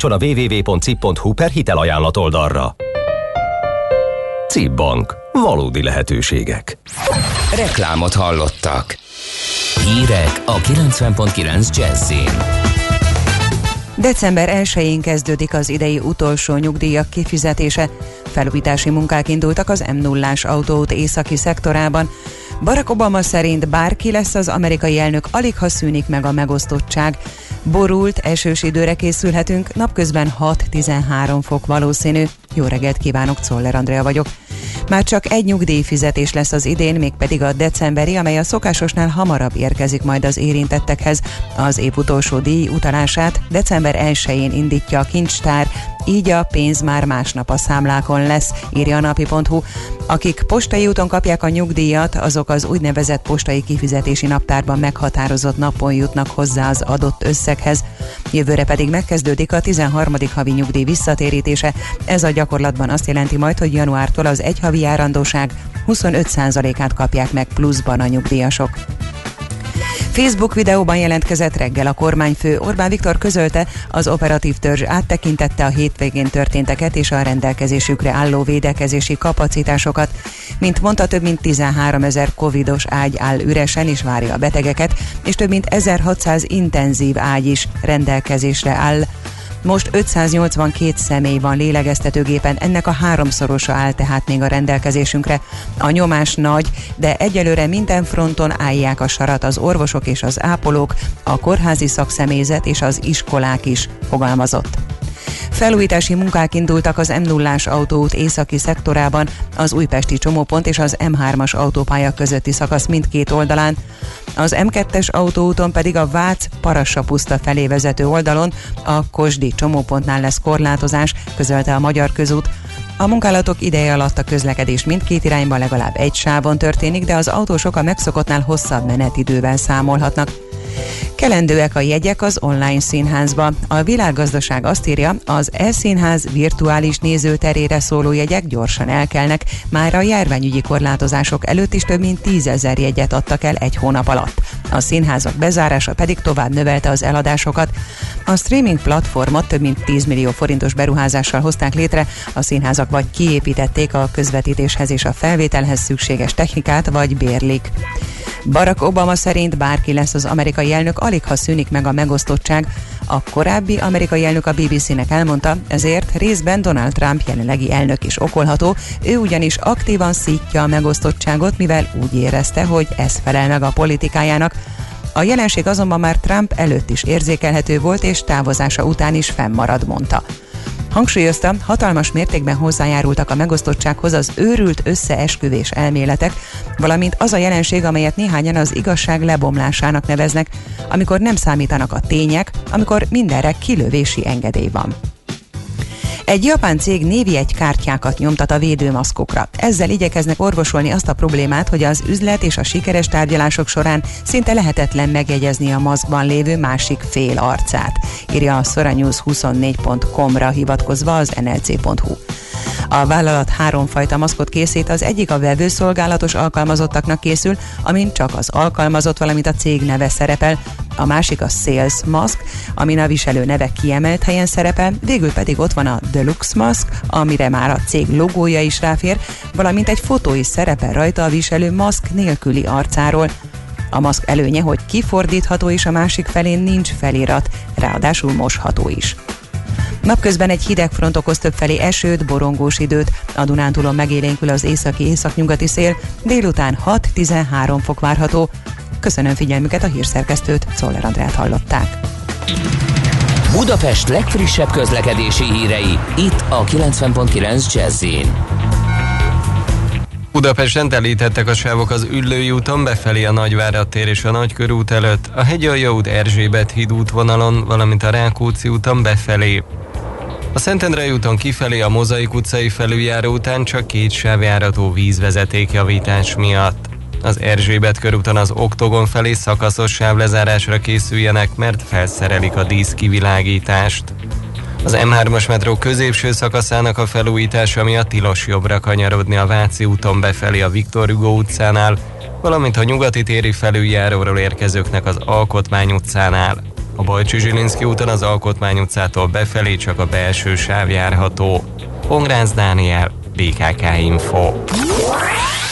Kattintson a www.cip.hu per hitelajánlat oldalra. CIP Bank. Valódi lehetőségek. Reklámot hallottak. Hírek a 90.9 Jazzin. December 1-én kezdődik az idei utolsó nyugdíjak kifizetése. Felújítási munkák indultak az m 0 autót északi szektorában. Barack Obama szerint bárki lesz az amerikai elnök, alig ha szűnik meg a megosztottság. Borult, esős időre készülhetünk, napközben 6-13 fok valószínű. Jó reggelt kívánok, Czoller Andrea vagyok. Már csak egy nyugdíjfizetés lesz az idén, mégpedig a decemberi, amely a szokásosnál hamarabb érkezik majd az érintettekhez. Az év utolsó díj utalását december 1-én indítja a kincstár, így a pénz már másnap a számlákon lesz, írja a napi.hu. Akik postai úton kapják a nyugdíjat, azok az úgynevezett postai kifizetési naptárban meghatározott napon jutnak hozzá az adott összeghez. Jövőre pedig megkezdődik a 13. havi nyugdíj visszatérítése. Ez a gyakorlatban azt jelenti majd, hogy januártól az egy havi járandóság 25%-át kapják meg pluszban a nyugdíjasok. Facebook videóban jelentkezett reggel a kormányfő. Orbán Viktor közölte, az operatív törzs áttekintette a hétvégén történteket és a rendelkezésükre álló védekezési kapacitásokat. Mint mondta, több mint 13 ezer covidos ágy áll üresen és várja a betegeket, és több mint 1600 intenzív ágy is rendelkezésre áll. Most 582 személy van lélegeztetőgépen, ennek a háromszorosa áll tehát még a rendelkezésünkre. A nyomás nagy, de egyelőre minden fronton állják a sarat az orvosok és az ápolók, a kórházi szakszemélyzet és az iskolák is, fogalmazott. Felújítási munkák indultak az m 0 autóút északi szektorában, az újpesti csomópont és az M3-as autópálya közötti szakasz mindkét oldalán. Az M2-es autóúton pedig a Vác Parassa puszta felé vezető oldalon a Kosdi csomópontnál lesz korlátozás, közölte a Magyar Közút. A munkálatok ideje alatt a közlekedés mindkét irányban legalább egy sávon történik, de az autósok a megszokottnál hosszabb menetidővel számolhatnak. Kelendőek a jegyek az online színházba. A világgazdaság azt írja, az e-színház virtuális nézőterére szóló jegyek gyorsan elkelnek, már a járványügyi korlátozások előtt is több mint tízezer jegyet adtak el egy hónap alatt. A színházak bezárása pedig tovább növelte az eladásokat. A streaming platformot több mint 10 millió forintos beruházással hozták létre, a színházak vagy kiépítették a közvetítéshez és a felvételhez szükséges technikát, vagy bérlik. Barack Obama szerint bárki lesz az amerikai elnök, alig ha szűnik meg a megosztottság. A korábbi amerikai elnök a BBC-nek elmondta, ezért részben Donald Trump jelenlegi elnök is okolható, ő ugyanis aktívan szítja a megosztottságot, mivel úgy érezte, hogy ez felel meg a politikájának. A jelenség azonban már Trump előtt is érzékelhető volt, és távozása után is fennmarad, mondta. Hangsúlyozta, hatalmas mértékben hozzájárultak a megosztottsághoz az őrült összeesküvés elméletek, valamint az a jelenség, amelyet néhányan az igazság lebomlásának neveznek, amikor nem számítanak a tények, amikor mindenre kilövési engedély van. Egy japán cég névi egy kártyákat nyomtat a védőmaszkokra. Ezzel igyekeznek orvosolni azt a problémát, hogy az üzlet és a sikeres tárgyalások során szinte lehetetlen megjegyezni a maszkban lévő másik fél arcát, írja a soranews24.com-ra hivatkozva az nlc.hu. A vállalat háromfajta maszkot készít, az egyik a vevőszolgálatos alkalmazottaknak készül, amin csak az alkalmazott, valamint a cég neve szerepel, a másik a Sales Mask, amin a viselő neve kiemelt helyen szerepel, végül pedig ott van a Deluxe Mask, amire már a cég logója is ráfér, valamint egy fotó is szerepel rajta a viselő maszk nélküli arcáról. A maszk előnye, hogy kifordítható és a másik felén nincs felirat, ráadásul mosható is. Napközben egy hideg front okoz többfelé esőt, borongós időt. A Dunántúlon megélénkül az északi északnyugati szél, délután 6-13 fok várható. Köszönöm figyelmüket a hírszerkesztőt, Czoller Andrát hallották. Budapest legfrissebb közlekedési hírei, itt a 90.9 jazz Budapesten telítettek a sávok az Üllői úton befelé a Nagyvárad tér és a Nagykörút előtt, a Hegyalja út Erzsébet híd útvonalon, valamint a Rákóczi úton befelé. A Szentendrei úton kifelé a Mozaik utcai felüljáró után csak két sávjárató vízvezetékjavítás miatt. Az Erzsébet körúton az Oktogon felé szakaszos sávlezárásra készüljenek, mert felszerelik a díszkivilágítást. Az M3-as metró középső szakaszának a felújítása miatt tilos jobbra kanyarodni a Váci úton befelé a Viktor Hugo utcánál, valamint a nyugati téri felüljáróról érkezőknek az Alkotmány utcánál. A Bajcsi Zsilinszki úton az Alkotmány utcától befelé csak a belső sáv járható. Pongrász Dániel, BKK Info.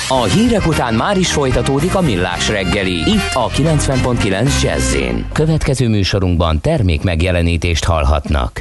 A hírek után már is folytatódik a millás reggeli. Itt a 90.9 jazz Következő műsorunkban termék megjelenítést hallhatnak.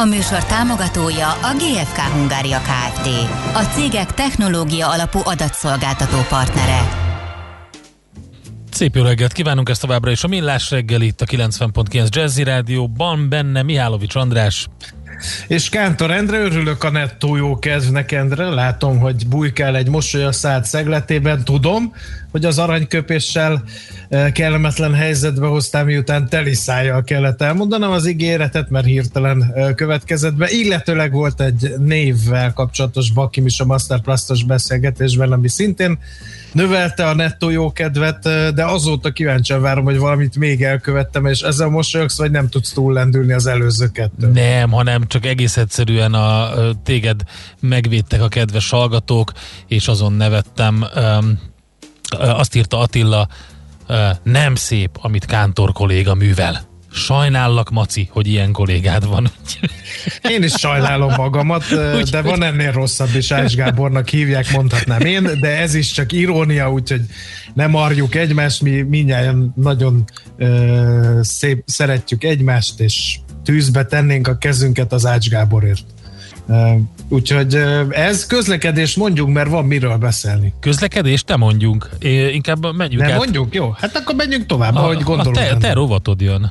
A műsor támogatója a GFK Hungária Kft. A cégek technológia alapú adatszolgáltató partnere. Szép jó reggelt kívánunk ezt továbbra is a Millás reggel itt a 90.9 Jazzy Rádióban, benne Mihálovics András. És Kántor Endre, örülök a nettó jó kedvnek, Endre. Látom, hogy bujkál egy mosoly a szád szegletében. Tudom, hogy az aranyköpéssel eh, kellemetlen helyzetbe hoztál, miután teli szájjal kellett elmondanom az ígéretet, mert hirtelen eh, következett be. Illetőleg volt egy névvel kapcsolatos Bakim is a Masterplastos beszélgetésben, ami szintén növelte a nettó jó kedvet, eh, de azóta kíváncsian várom, hogy valamit még elkövettem, és ezzel mosolyogsz, vagy nem tudsz túllendülni az előzőket. Nem, hanem csak egész egyszerűen a téged megvédtek a kedves hallgatók, és azon nevettem. Azt írta Attila, nem szép, amit Kántor kolléga művel. Sajnállak, Maci, hogy ilyen kollégád van. Én is sajnálom magamat, de van ennél rosszabb is, Ács Gábornak hívják, mondhatnám én, de ez is csak irónia, úgyhogy nem arjuk egymást, mi mindjárt nagyon ö, szép, szeretjük egymást, és tűzbe tennénk a kezünket az Ács Gáborért. Úgyhogy ez közlekedés mondjuk, mert van miről beszélni. Közlekedést te mondjunk. É, inkább menjünk Nem át. mondjuk? Jó, hát akkor menjünk tovább, a, ahogy a gondolom. te, benne. te rovatod jön.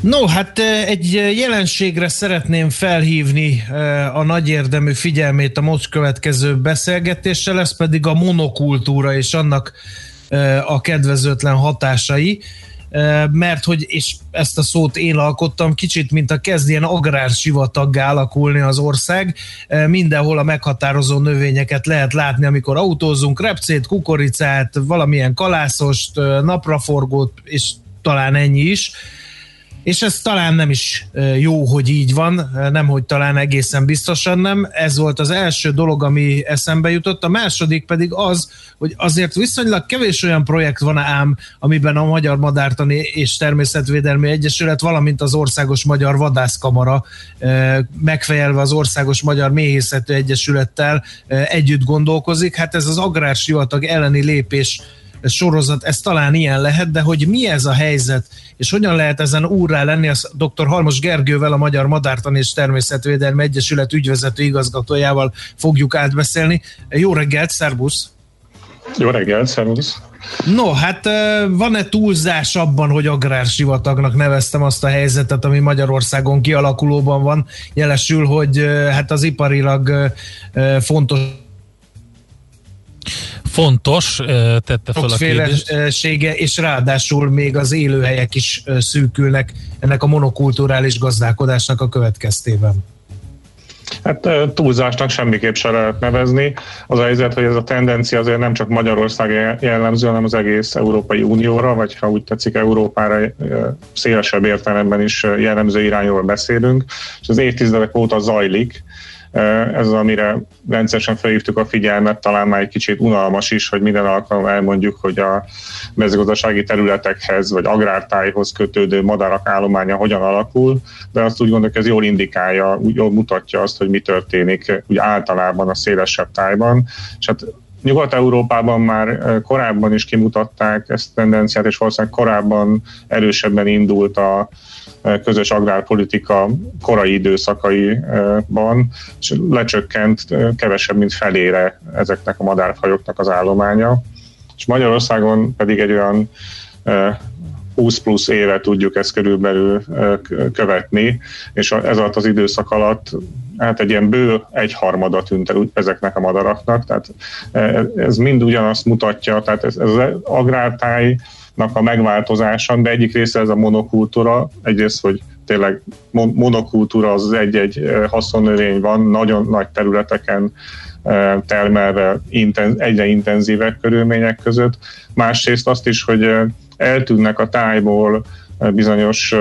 No, hát egy jelenségre szeretném felhívni a nagy érdemű figyelmét a most következő beszélgetéssel, ez pedig a monokultúra és annak a kedvezőtlen hatásai. Mert hogy, és ezt a szót én alkottam, kicsit, mint a kezd ilyen agrársivataggá alakulni az ország, mindenhol a meghatározó növényeket lehet látni, amikor autózunk, repcét, kukoricát, valamilyen kalászost, napraforgót, és talán ennyi is és ez talán nem is jó, hogy így van, nem, hogy talán egészen biztosan nem. Ez volt az első dolog, ami eszembe jutott. A második pedig az, hogy azért viszonylag kevés olyan projekt van ám, amiben a Magyar Madártani és Természetvédelmi Egyesület, valamint az Országos Magyar Vadászkamara megfejelve az Országos Magyar Méhészető Egyesülettel együtt gondolkozik. Hát ez az agrársivatag elleni lépés sorozat, ez talán ilyen lehet, de hogy mi ez a helyzet, és hogyan lehet ezen úrrá lenni, az dr. Halmos Gergővel, a Magyar Madártan és Természetvédelmi Egyesület ügyvezető igazgatójával fogjuk átbeszélni. Jó reggelt, szervusz! Jó reggelt, szervusz! No, hát van-e túlzás abban, hogy agrársivatagnak neveztem azt a helyzetet, ami Magyarországon kialakulóban van? Jelesül, hogy hát az iparilag fontos fontos, tette fel a kérdést. és ráadásul még az élőhelyek is szűkülnek ennek a monokulturális gazdálkodásnak a következtében. Hát túlzásnak semmiképp se lehet nevezni. Az a helyzet, hogy ez a tendencia azért nem csak Magyarország jellemző, hanem az egész Európai Unióra, vagy ha úgy tetszik Európára szélesebb értelemben is jellemző irányról beszélünk, és az évtizedek óta zajlik, ez az, amire rendszeresen felhívtuk a figyelmet, talán már egy kicsit unalmas is, hogy minden alkalommal elmondjuk, hogy a mezőgazdasági területekhez vagy agrártájhoz kötődő madarak állománya hogyan alakul, de azt úgy gondoljuk, ez jól indikálja, jól mutatja azt, hogy mi történik úgy általában a szélesebb tájban. És hát Nyugat-Európában már korábban is kimutatták ezt a tendenciát, és valószínűleg korábban erősebben indult a, közös agrárpolitika korai időszakaiban, és lecsökkent kevesebb, mint felére ezeknek a madárfajoknak az állománya. És Magyarországon pedig egy olyan 20 plusz éve tudjuk ezt körülbelül követni, és ez alatt az időszak alatt hát egy ilyen bő egyharmada tűnt el ezeknek a madaraknak, tehát ez mind ugyanazt mutatja, tehát ez, ez az agrártáj a megváltozása, de egyik része ez a monokultúra, egyrészt, hogy tényleg monokultúra az egy-egy haszonnövény van, nagyon nagy területeken termelve egyre intenzívek körülmények között. Másrészt azt is, hogy eltűnnek a tájból bizonyos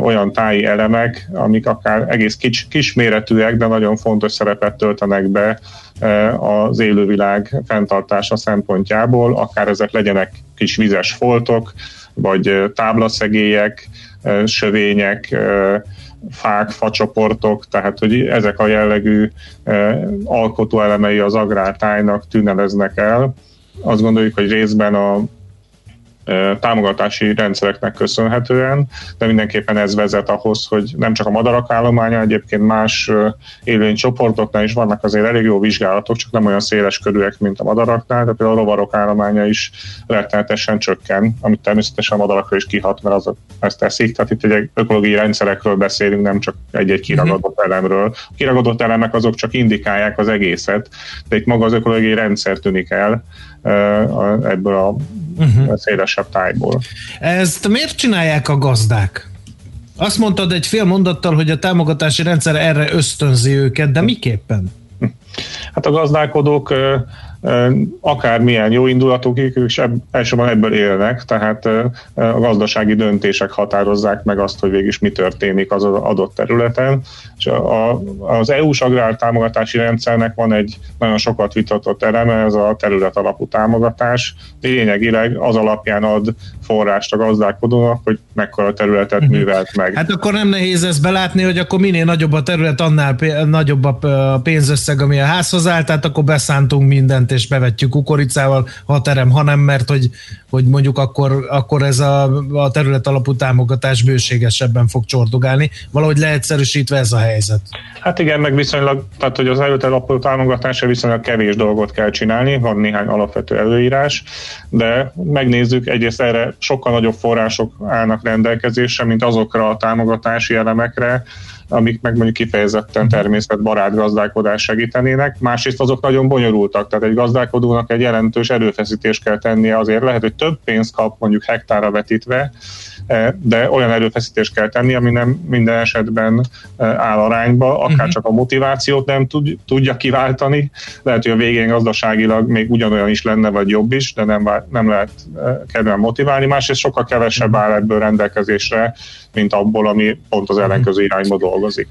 olyan táji elemek, amik akár egész kis, kisméretűek, de nagyon fontos szerepet töltenek be az élővilág fenntartása szempontjából, akár ezek legyenek kis vizes foltok, vagy táblaszegélyek, sövények, fák, facsoportok, tehát hogy ezek a jellegű alkotóelemei az agrártájnak tűneleznek el. Azt gondoljuk, hogy részben a támogatási rendszereknek köszönhetően, de mindenképpen ez vezet ahhoz, hogy nem csak a madarak állománya, egyébként más élőnycsoportoknál is vannak azért elég jó vizsgálatok, csak nem olyan széles körűek, mint a madaraknál, de például a rovarok állománya is rettenetesen csökken, amit természetesen a madarakra is kihat, mert az ezt teszik. Tehát itt egy ökológiai rendszerekről beszélünk, nem csak egy-egy kiragadott uh-huh. elemről. A kiragadott elemek azok csak indikálják az egészet, de itt maga az ökológiai rendszer tűnik el, ebből a uh-huh. szélesebb tájból. Ezt miért csinálják a gazdák? Azt mondtad egy fél mondattal, hogy a támogatási rendszer erre ösztönzi őket, de miképpen? Hát a gazdálkodók akármilyen jó indulatuk, és elsősorban ebből élnek, tehát a gazdasági döntések határozzák meg azt, hogy végig mi történik az adott területen. És a, az EU-s agrártámogatási rendszernek van egy nagyon sokat vitatott eleme, ez a terület alapú támogatás. Lényegileg az alapján ad forrást a gazdálkodónak, hogy mekkora területet uh-huh. művelt meg. Hát akkor nem nehéz ezt belátni, hogy akkor minél nagyobb a terület, annál nagyobb a pénzösszeg, ami a házhoz áll, tehát akkor beszántunk mindent, és bevetjük kukoricával, ha terem, ha nem, mert hogy, hogy mondjuk akkor, akkor ez a, a terület alapú támogatás bőségesebben fog csordogálni. Valahogy leegyszerűsítve ez a helyzet. Hát igen, meg viszonylag, tehát hogy az terület alapú támogatásra viszonylag kevés dolgot kell csinálni, van néhány alapvető előírás, de megnézzük, egyrészt erre sokkal nagyobb források állnak rendelkezésre, mint azokra a támogatási elemekre, amik meg mondjuk kifejezetten természetbarát gazdálkodás segítenének. Másrészt azok nagyon bonyolultak, tehát egy gazdálkodónak egy jelentős erőfeszítést kell tennie azért. Lehet, hogy több pénzt kap mondjuk hektára vetítve, de olyan erőfeszítést kell tenni, ami nem minden esetben e, áll arányba, akár uh-huh. csak a motivációt nem tud, tudja kiváltani. Lehet, hogy a végén gazdaságilag még ugyanolyan is lenne, vagy jobb is, de nem, nem lehet e, kedven motiválni. Másrészt sokkal kevesebb áll ebből rendelkezésre, mint abból, ami pont az ellenkező irányba dolgozik.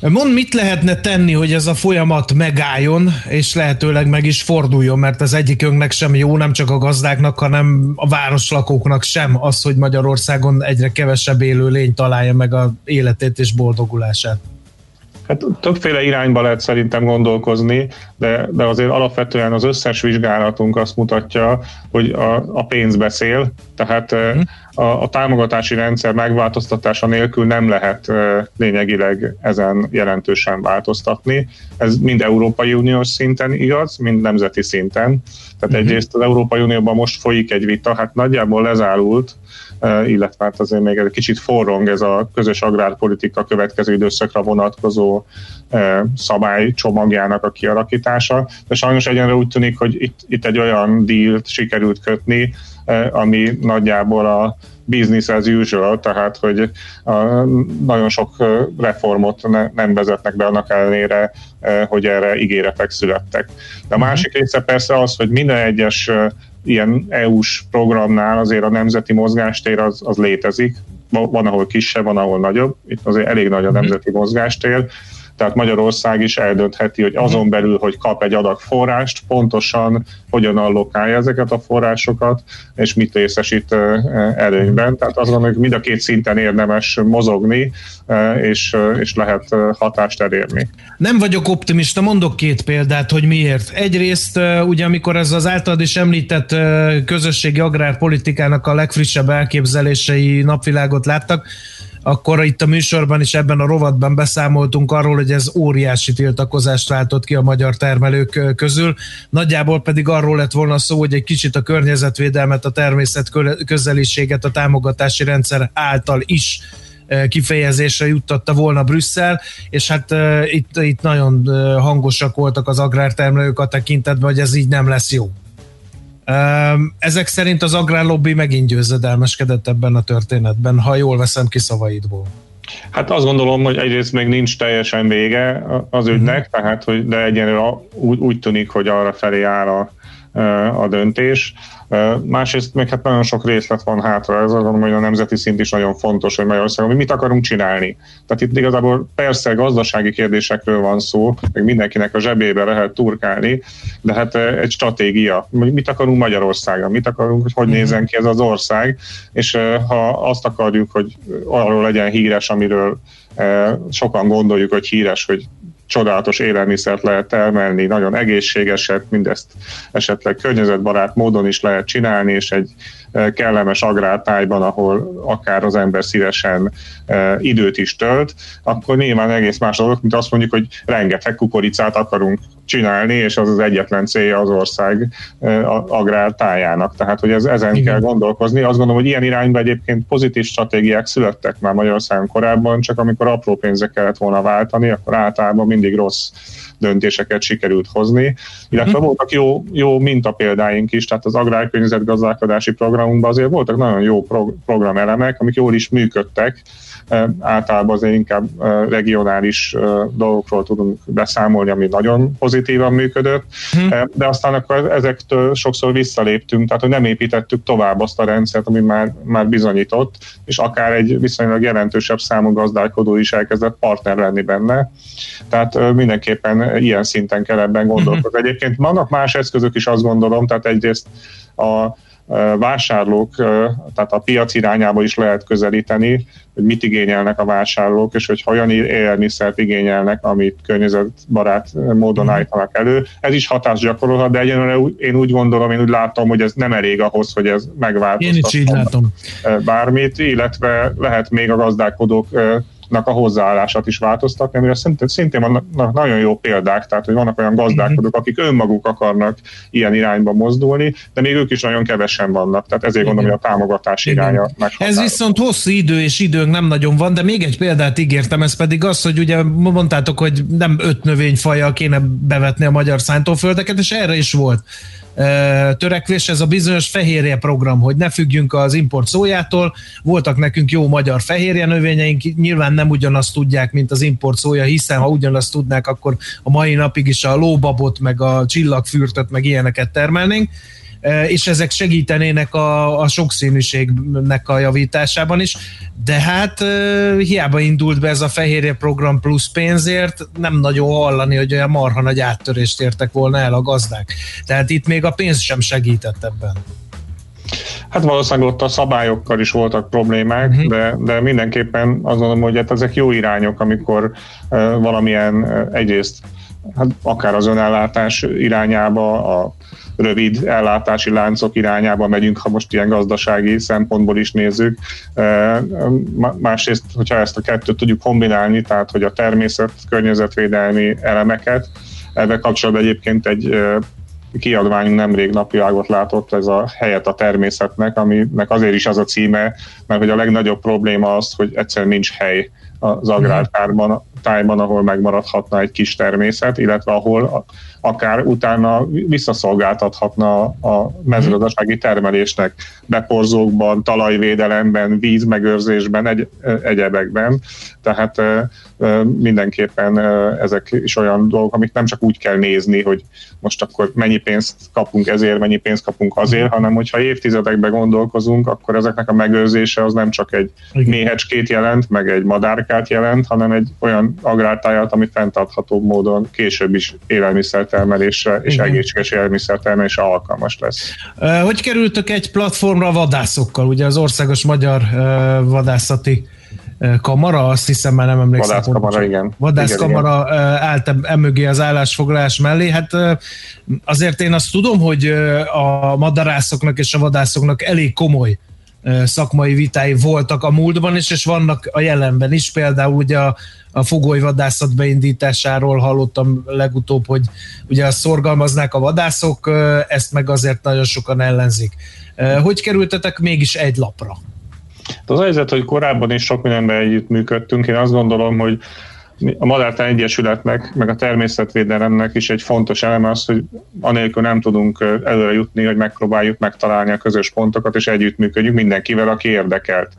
Mond, mit lehetne tenni, hogy ez a folyamat megálljon, és lehetőleg meg is forduljon, mert az egyikünknek sem jó, nem csak a gazdáknak, hanem a városlakóknak sem az, hogy Magyarországon egyre kevesebb élő lény találja meg a életét és boldogulását. Hát többféle irányba lehet szerintem gondolkozni, de, de azért alapvetően az összes vizsgálatunk azt mutatja, hogy a, a pénz beszél, tehát mm. a, a támogatási rendszer megváltoztatása nélkül nem lehet lényegileg ezen jelentősen változtatni. Ez mind Európai Uniós szinten igaz, mind nemzeti szinten. Tehát mm. egyrészt az Európai Unióban most folyik egy vita, hát nagyjából lezárult, illetve hát azért még egy kicsit forrong ez a közös agrárpolitika következő időszakra vonatkozó szabálycsomagjának a kialakítása, de sajnos egyenre úgy tűnik, hogy itt, itt egy olyan dílt sikerült kötni, ami nagyjából a business as usual, tehát hogy a, nagyon sok reformot ne, nem vezetnek be annak ellenére, hogy erre ígéretek születtek. De a mhm. másik része persze az, hogy minden egyes ilyen EU-s programnál azért a nemzeti mozgástér az, az létezik. Van, ahol kisebb, van, ahol nagyobb. Itt azért elég nagy a mhm. nemzeti mozgástér tehát Magyarország is eldöntheti, hogy azon mhm. belül, hogy kap egy adag forrást, pontosan hogyan allokálja ezeket a forrásokat, és mit részesít előnyben. Tehát azt gondolom, hogy mind a két szinten érdemes mozogni, és, és lehet hatást elérni. Nem vagyok optimista, mondok két példát, hogy miért. Egyrészt, ugye amikor ez az általad is említett közösségi agrárpolitikának a legfrissebb elképzelései napvilágot láttak, akkor itt a műsorban is ebben a rovatban beszámoltunk arról, hogy ez óriási tiltakozást váltott ki a magyar termelők közül. Nagyjából pedig arról lett volna szó, hogy egy kicsit a környezetvédelmet, a természet közeliséget a támogatási rendszer által is kifejezésre juttatta volna Brüsszel, és hát itt, itt nagyon hangosak voltak az agrártermelők a tekintetben, hogy ez így nem lesz jó. Ezek szerint az agrárlobby megint győzedelmeskedett ebben a történetben, ha jól veszem ki szavaidból. Hát azt gondolom, hogy egyrészt még nincs teljesen vége az ügynek, uh-huh. tehát hogy de egyenlőre úgy, úgy tűnik, hogy arra felé áll a, a döntés. Másrészt még hát nagyon sok részlet van hátra, ez azon, hogy a nemzeti szint is nagyon fontos, hogy Magyarországon mi mit akarunk csinálni. Tehát itt igazából persze gazdasági kérdésekről van szó, meg mindenkinek a zsebébe lehet turkálni, de hát egy stratégia. Mit akarunk Magyarországon, mit akarunk, hogy hogy nézzen ki ez az ország, és ha azt akarjuk, hogy arról legyen híres, amiről sokan gondoljuk, hogy híres, hogy csodálatos élelmiszert lehet termelni, nagyon egészségeset, mindezt esetleg környezetbarát módon is lehet csinálni, és egy kellemes agrártájban, ahol akár az ember szívesen időt is tölt, akkor nyilván egész más dolog, mint azt mondjuk, hogy rengeteg kukoricát akarunk csinálni, és az az egyetlen célja az ország agrártájának. Tehát, hogy ez, ezen Igen. kell gondolkozni. Azt gondolom, hogy ilyen irányba egyébként pozitív stratégiák születtek már Magyarországon korábban, csak amikor apró pénzre kellett volna váltani, akkor általában mindig rossz döntéseket sikerült hozni, illetve hm. voltak jó, jó mintapéldáink is, tehát az agrárkörnyezetgazdálkodási program programunkban azért voltak nagyon jó pro- programelemek, amik jól is működtek, általában azért inkább regionális dolgokról tudunk beszámolni, ami nagyon pozitívan működött, hm. de aztán akkor ezektől sokszor visszaléptünk, tehát hogy nem építettük tovább azt a rendszert, ami már, már bizonyított, és akár egy viszonylag jelentősebb számú gazdálkodó is elkezdett partner lenni benne. Tehát mindenképpen ilyen szinten kell ebben gondolkozni. Hm. Egyébként vannak más eszközök is, azt gondolom, tehát egyrészt a vásárlók, tehát a piac irányába is lehet közelíteni, hogy mit igényelnek a vásárlók, és hogy olyan élelmiszert igényelnek, amit környezetbarát módon mhm. állítanak elő. Ez is hatást gyakorolhat, de egyenlőre én úgy gondolom, én úgy látom, hogy ez nem elég ahhoz, hogy ez megváltoztasson bármit, illetve lehet még a gazdálkodók a hozzáállását is változtak, amire szintén, szintén vannak nagyon jó példák, tehát hogy vannak olyan gazdálkodók, mhm. akik önmaguk akarnak ilyen irányba mozdulni, de még ők is nagyon kevesen vannak, tehát ezért gondolom, hogy a támogatás iránya Ez viszont hosszú idő és időnk nem nagyon van, de még egy példát ígértem, ez pedig az, hogy ugye mondtátok, hogy nem öt növényfajjal kéne bevetni a magyar szántóföldeket, és erre is volt törekvés, ez a bizonyos fehérje program, hogy ne függjünk az import szójától. Voltak nekünk jó magyar fehérje növényeink, nyilván nem ugyanazt tudják, mint az import szója, hiszen ha ugyanazt tudnák, akkor a mai napig is a lóbabot, meg a csillagfürtöt, meg ilyeneket termelnénk és ezek segítenének a, a sokszínűségnek a javításában is, de hát hiába indult be ez a fehérje program plusz pénzért, nem nagyon hallani, hogy olyan marha nagy áttörést értek volna el a gazdák. Tehát itt még a pénz sem segített ebben. Hát valószínűleg ott a szabályokkal is voltak problémák, uh-huh. de, de mindenképpen azt gondolom, hogy hát ezek jó irányok, amikor uh, valamilyen uh, egyrészt hát akár az önellátás irányába, a rövid ellátási láncok irányába megyünk, ha most ilyen gazdasági szempontból is nézzük. Másrészt, hogyha ezt a kettőt tudjuk kombinálni, tehát hogy a természet környezetvédelmi elemeket, ebben kapcsolatban egyébként egy kiadványunk nemrég napvilágot látott, ez a helyet a természetnek, aminek azért is az a címe, mert hogy a legnagyobb probléma az, hogy egyszerűen nincs hely az agrártárban, tájban, ahol megmaradhatna egy kis természet, illetve ahol akár utána visszaszolgáltathatna a mezőgazdasági termelésnek beporzókban, talajvédelemben, vízmegőrzésben, egy, egyebekben. Tehát mindenképpen ezek is olyan dolgok, amit nem csak úgy kell nézni, hogy most akkor mennyi pénzt kapunk ezért, mennyi pénzt kapunk azért, hanem hogyha évtizedekbe gondolkozunk, akkor ezeknek a megőrzése az nem csak egy méhecskét jelent, meg egy madárkát jelent, hanem egy olyan agrártájat, ami fenntartható módon később is élelmiszertermelésre és Igen. egészséges élelmiszertermelésre alkalmas lesz. Hogy kerültök egy platformra vadászokkal? Ugye az Országos Magyar Vadászati kamara, azt hiszem már nem emlékszem. Vadászkamara, igen. Vadászkamara igen, igen. állt emögé az állásfoglalás mellé. Hát azért én azt tudom, hogy a madarászoknak és a vadászoknak elég komoly szakmai vitái voltak a múltban is, és vannak a jelenben is. Például ugye a, a fogolyvadászat beindításáról hallottam legutóbb, hogy ugye azt szorgalmaznák a vadászok, ezt meg azért nagyon sokan ellenzik. Hogy kerültetek mégis egy lapra? Az a helyzet, hogy korábban is sok mindenben együtt működtünk. Én azt gondolom, hogy a Madártán Egyesületnek, meg a természetvédelemnek is egy fontos eleme az, hogy anélkül nem tudunk előre jutni, hogy megpróbáljuk megtalálni a közös pontokat, és együttműködjük mindenkivel, aki érdekelt.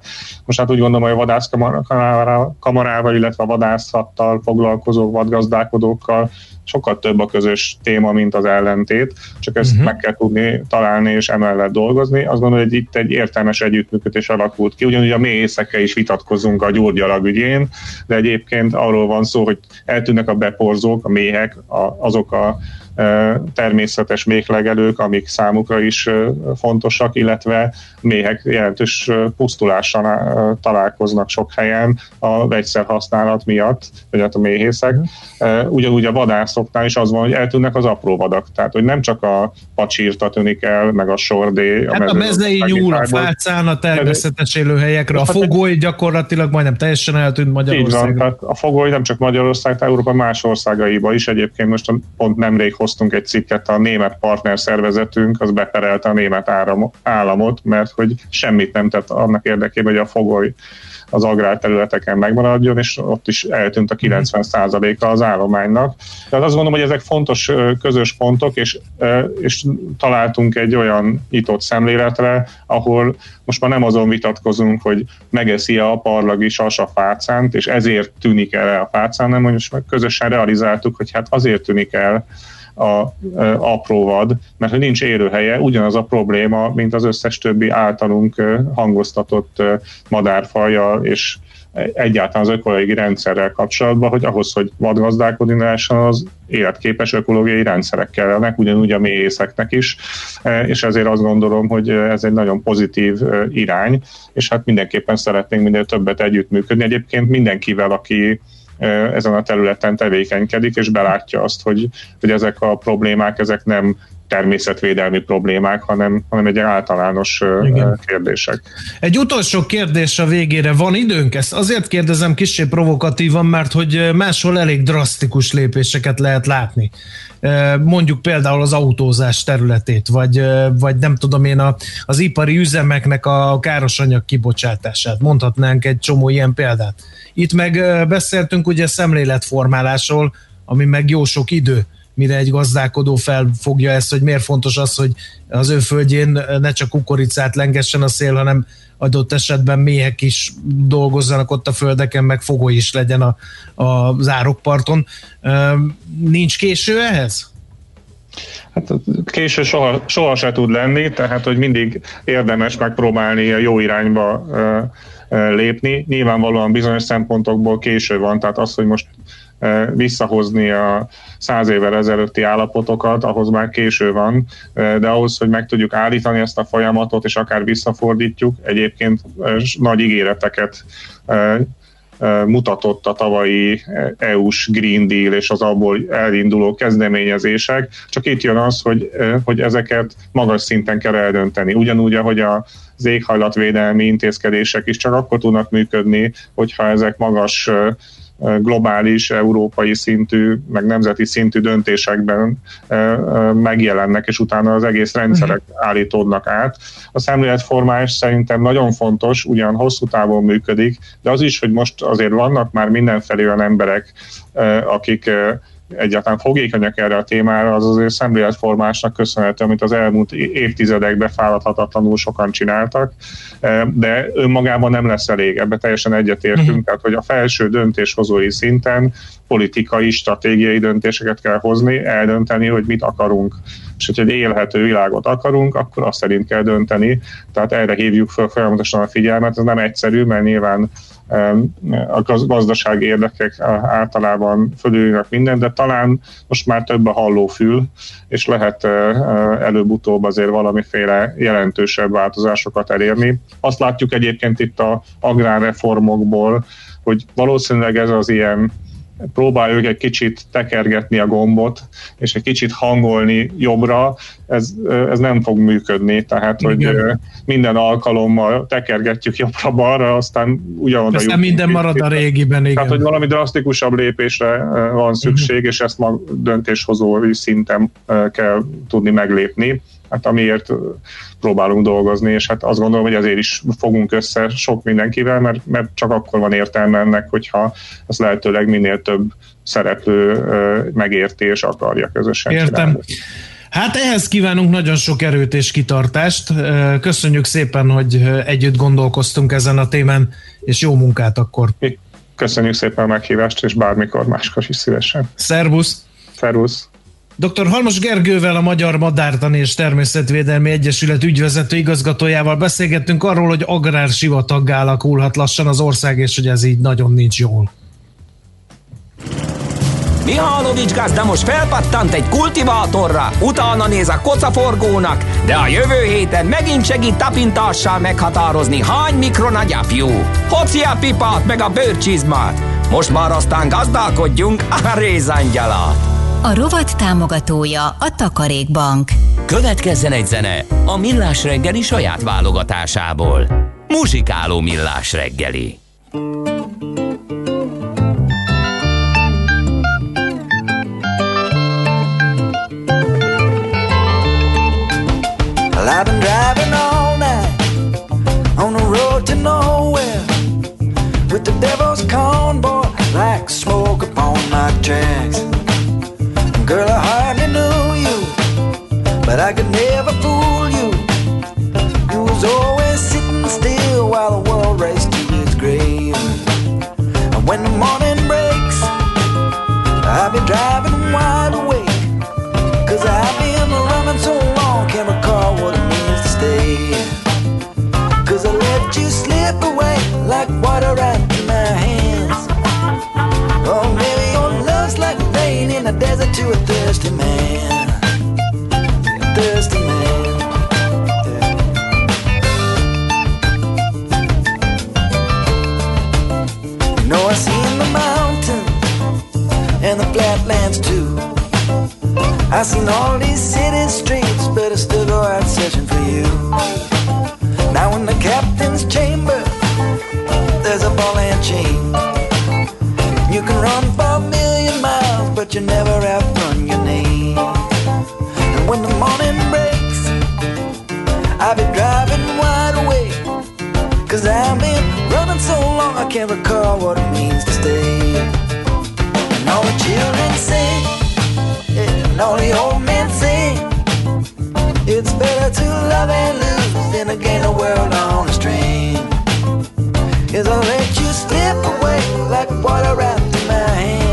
Most hát úgy gondolom, hogy a vadászkamarával, illetve a vadászattal foglalkozó vadgazdálkodókkal sokkal több a közös téma, mint az ellentét, csak ezt uh-huh. meg kell tudni találni és emellett dolgozni. Azt gondolom, hogy itt egy értelmes együttműködés alakult ki, ugyanúgy a mélyészekkel is vitatkozunk a gyógyalag ügyén, de egyébként arról van szó, hogy eltűnnek a beporzók, a méhek, a, azok a természetes méhlegelők, amik számukra is fontosak, illetve méhek jelentős pusztulással találkoznak sok helyen a vegyszer használat miatt, vagy hát a méhészek. Ugyanúgy a vadászoknál is az van, hogy eltűnnek az apró vadak, tehát hogy nem csak a pacsírta tűnik el, meg a sordé. A hát a mezei nyúl, a fácán, a természetes élőhelyekre, a hát fogoly gyakorlatilag majdnem teljesen eltűnt Magyarországon. Így van, tehát a fogoly nem csak Magyarország, Európa más országaiba is egyébként most pont nemrég hoztunk egy cikket, a német partner szervezetünk az beperelte a német államot, mert hogy semmit nem tett annak érdekében, hogy a fogoly az agrárterületeken megmaradjon, és ott is eltűnt a 90%-a az állománynak. Tehát azt gondolom, hogy ezek fontos közös pontok, és, és találtunk egy olyan nyitott szemléletre, ahol most már nem azon vitatkozunk, hogy megeszi-e a parlag is a fácánt, és ezért tűnik el a fácán, hanem most meg közösen realizáltuk, hogy hát azért tűnik el, a, apró vad, mert hogy nincs élőhelye, ugyanaz a probléma, mint az összes többi általunk hangoztatott madárfaja és egyáltalán az ökológiai rendszerrel kapcsolatban, hogy ahhoz, hogy vadgazdálkodni lehessen, az életképes ökológiai rendszerek kellenek, ugyanúgy a mélyészeknek is, és ezért azt gondolom, hogy ez egy nagyon pozitív irány, és hát mindenképpen szeretnénk minél többet együttműködni. Egyébként mindenkivel, aki ezen a területen tevékenykedik, és belátja azt, hogy, hogy ezek a problémák, ezek nem természetvédelmi problémák, hanem, hanem egy általános Igen. kérdések. Egy utolsó kérdés a végére. Van időnk? Ezt azért kérdezem kicsi provokatívan, mert hogy máshol elég drasztikus lépéseket lehet látni. Mondjuk például az autózás területét, vagy, vagy nem tudom én a, az ipari üzemeknek a károsanyag kibocsátását. Mondhatnánk egy csomó ilyen példát. Itt meg beszéltünk ugye szemléletformálásról, ami meg jó sok idő mire egy gazdálkodó felfogja ezt, hogy miért fontos az, hogy az ő földjén ne csak kukoricát lengessen a szél, hanem adott esetben méhek is dolgozzanak ott a földeken, meg fogoly is legyen a, a zárokparton. Nincs késő ehhez? Hát késő soha, soha se tud lenni, tehát hogy mindig érdemes megpróbálni a jó irányba lépni. Nyilvánvalóan bizonyos szempontokból késő van, tehát az, hogy most visszahozni a száz évvel ezelőtti állapotokat, ahhoz már késő van, de ahhoz, hogy meg tudjuk állítani ezt a folyamatot, és akár visszafordítjuk, egyébként nagy ígéreteket mutatott a tavalyi EU-s Green Deal és az abból elinduló kezdeményezések, csak itt jön az, hogy, hogy ezeket magas szinten kell eldönteni. Ugyanúgy, ahogy az éghajlatvédelmi intézkedések is csak akkor tudnak működni, hogyha ezek magas globális, európai szintű, meg nemzeti szintű döntésekben megjelennek, és utána az egész rendszerek uh-huh. állítódnak át. A szemléletformás szerintem nagyon fontos, ugyan hosszú távon működik, de az is, hogy most azért vannak már mindenfelé olyan emberek, akik egyáltalán fogékonyak erre a témára, az azért szemléletformásnak köszönhető, amit az elmúlt évtizedekben fáradhatatlanul sokan csináltak, e, de önmagában nem lesz elég, ebbe teljesen egyetértünk, uh-huh. tehát hogy a felső döntéshozói szinten politikai, stratégiai döntéseket kell hozni, eldönteni, hogy mit akarunk. És hogyha egy élhető világot akarunk, akkor azt szerint kell dönteni. Tehát erre hívjuk fel folyamatosan a figyelmet. Ez nem egyszerű, mert nyilván a gazdasági érdekek általában fölülnek minden, de talán most már több a hallófül, és lehet előbb-utóbb azért valamiféle jelentősebb változásokat elérni. Azt látjuk egyébként itt a agrárreformokból, hogy valószínűleg ez az ilyen próbáljuk egy kicsit tekergetni a gombot, és egy kicsit hangolni jobbra, ez, ez nem fog működni, tehát Igen. hogy minden alkalommal tekergetjük jobbra-balra, aztán ugyanoda Aztán minden marad a régiben, igen. Tehát, hogy valami drasztikusabb lépésre van szükség, uh-huh. és ezt ma döntéshozói szinten kell tudni meglépni hát amiért próbálunk dolgozni, és hát azt gondolom, hogy ezért is fogunk össze sok mindenkivel, mert, mert csak akkor van értelme ennek, hogyha az lehetőleg minél több szereplő megértés akarja közösen Értem. Csinálni. Hát ehhez kívánunk nagyon sok erőt és kitartást. Köszönjük szépen, hogy együtt gondolkoztunk ezen a témán, és jó munkát akkor. Köszönjük szépen a meghívást, és bármikor máskor is szívesen. Szervusz! Szervusz! Dr. Halmos Gergővel, a Magyar Madártani és Természetvédelmi Egyesület ügyvezető igazgatójával beszélgettünk arról, hogy agrársivataggal alakulhat lassan az ország, és hogy ez így nagyon nincs jól. Mihálovics gazda most felpattant egy kultivátorra, utána néz a kocaforgónak, de a jövő héten megint segít tapintással meghatározni, hány mikron a gyapjú. Hoci a pipát meg a bőrcsizmát. Most már aztán gazdálkodjunk a rézangyalat. A rovat támogatója a Takarékbank. Következzen egy zene a Millás reggeli saját válogatásából. Muzsikáló Millás reggeli. slip Cause I've been running so long, I can't recall what it means to stay. And all the children sing, and all the old men sing. It's better to love and lose than to gain the world on a string. Is I let you slip away like water out through my hands.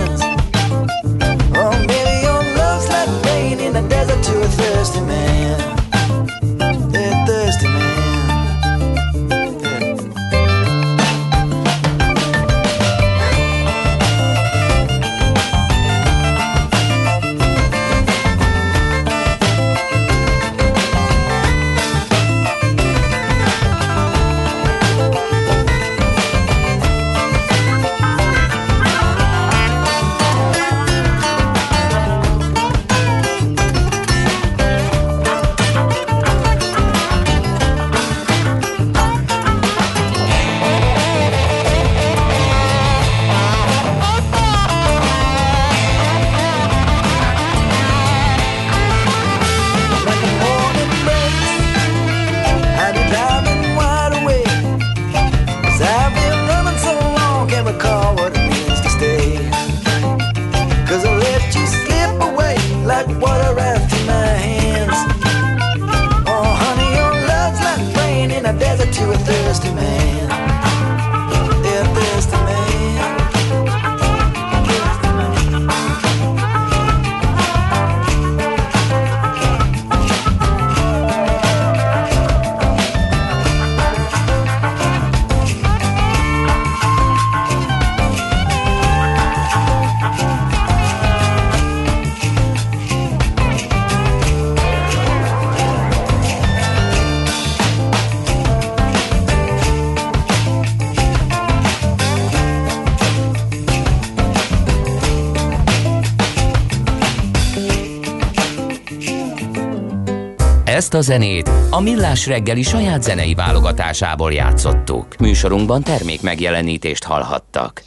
Ezt a zenét a Millás reggeli saját zenei válogatásából játszottuk. Műsorunkban termék megjelenítést hallhattak.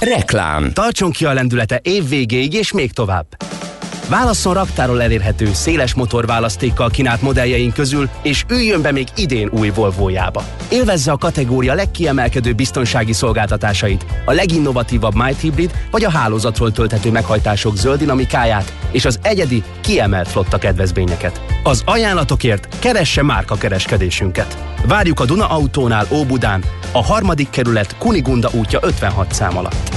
Reklám Tartson ki a lendülete év végéig és még tovább. Válasszon raktáról elérhető széles motorválasztékkal kínált modelljeink közül, és üljön be még idén új Volvo-jába. Élvezze a kategória legkiemelkedő biztonsági szolgáltatásait, a leginnovatívabb Might Hybrid vagy a hálózatról tölthető meghajtások zöld dinamikáját és az egyedi, kiemelt flotta kedvezményeket. Az ajánlatokért keresse márka kereskedésünket. Várjuk a Duna Autónál Óbudán, a harmadik kerület Kunigunda útja 56 szám alatt.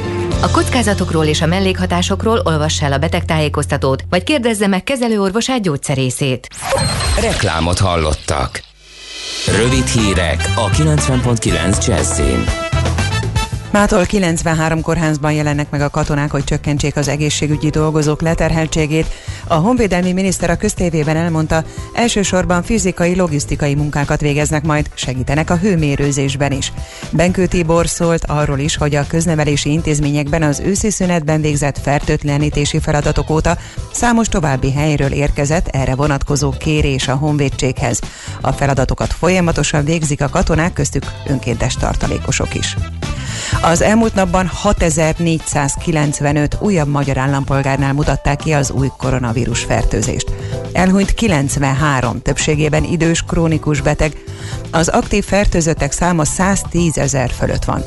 A kockázatokról és a mellékhatásokról olvassa el a betegtájékoztatót, vagy kérdezze meg kezelőorvosát gyógyszerészét. Reklámot hallottak. Rövid hírek a 90.9 Jazzin. Mától 93 kórházban jelennek meg a katonák, hogy csökkentsék az egészségügyi dolgozók leterheltségét. A honvédelmi miniszter a köztévében elmondta, elsősorban fizikai, logisztikai munkákat végeznek majd, segítenek a hőmérőzésben is. Benkő Tibor szólt arról is, hogy a köznevelési intézményekben az őszi szünetben végzett fertőtlenítési feladatok óta számos további helyről érkezett erre vonatkozó kérés a honvédséghez. A feladatokat folyamatosan végzik a katonák, köztük önkéntes tartalékosok is. Az elmúlt napban 6495 újabb magyar állampolgárnál mutatták ki az új koronavírus fertőzést. Elhunyt 93, többségében idős, krónikus beteg. Az aktív fertőzöttek száma 110 ezer fölött van.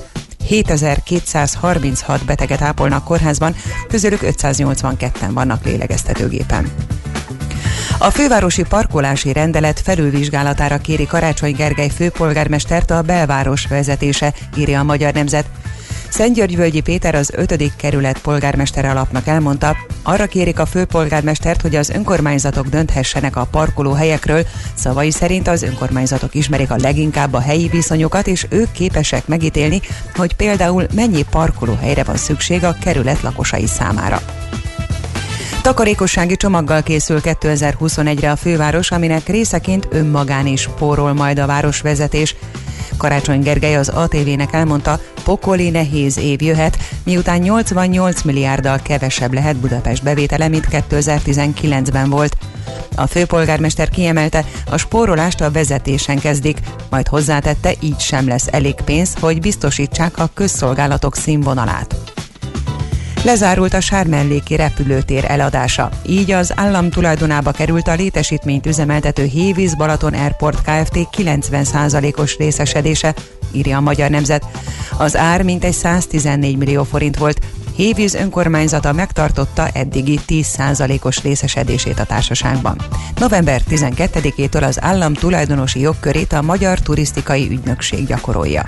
7236 beteget ápolnak kórházban, közülük 582-en vannak lélegeztetőgépen. A fővárosi parkolási rendelet felülvizsgálatára kéri Karácsony Gergely főpolgármestert a belváros vezetése, írja a Magyar Nemzet. Szentgyörgyvölgyi Péter az 5. kerület polgármestere alapnak elmondta, arra kérik a főpolgármestert, hogy az önkormányzatok dönthessenek a parkolóhelyekről. Szavai szerint az önkormányzatok ismerik a leginkább a helyi viszonyokat, és ők képesek megítélni, hogy például mennyi parkolóhelyre van szükség a kerület lakosai számára. Takarékossági csomaggal készül 2021-re a főváros, aminek részeként önmagán is pórol majd a városvezetés. Karácsony Gergely az ATV-nek elmondta, pokoli nehéz év jöhet, miután 88 milliárddal kevesebb lehet Budapest bevétele, mint 2019-ben volt. A főpolgármester kiemelte, a spórolást a vezetésen kezdik, majd hozzátette, így sem lesz elég pénz, hogy biztosítsák a közszolgálatok színvonalát. Lezárult a Sármelléki repülőtér eladása. Így az állam tulajdonába került a létesítményt üzemeltető Hévíz Balaton Airport Kft. 90%-os részesedése, írja a Magyar Nemzet. Az ár mintegy 114 millió forint volt, Hévíz önkormányzata megtartotta eddigi 10%-os részesedését a társaságban. November 12-től az állam tulajdonosi jogkörét a Magyar Turisztikai Ügynökség gyakorolja.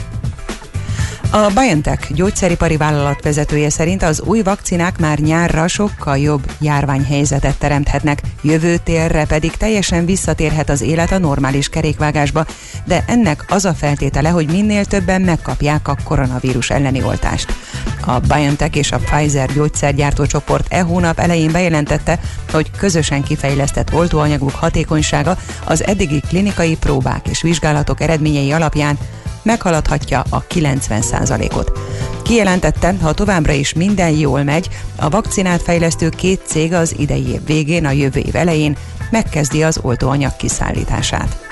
A BioNTech gyógyszeripari vállalat vezetője szerint az új vakcinák már nyárra sokkal jobb járványhelyzetet teremthetnek, jövő térre pedig teljesen visszatérhet az élet a normális kerékvágásba, de ennek az a feltétele, hogy minél többen megkapják a koronavírus elleni oltást. A BioNTech és a Pfizer gyógyszergyártó csoport e hónap elején bejelentette, hogy közösen kifejlesztett oltóanyaguk hatékonysága az eddigi klinikai próbák és vizsgálatok eredményei alapján meghaladhatja a 90%-ot. Kijelentette, ha továbbra is minden jól megy, a vakcinát fejlesztő két cég az idei év végén, a jövő év elején megkezdi az oltóanyag kiszállítását.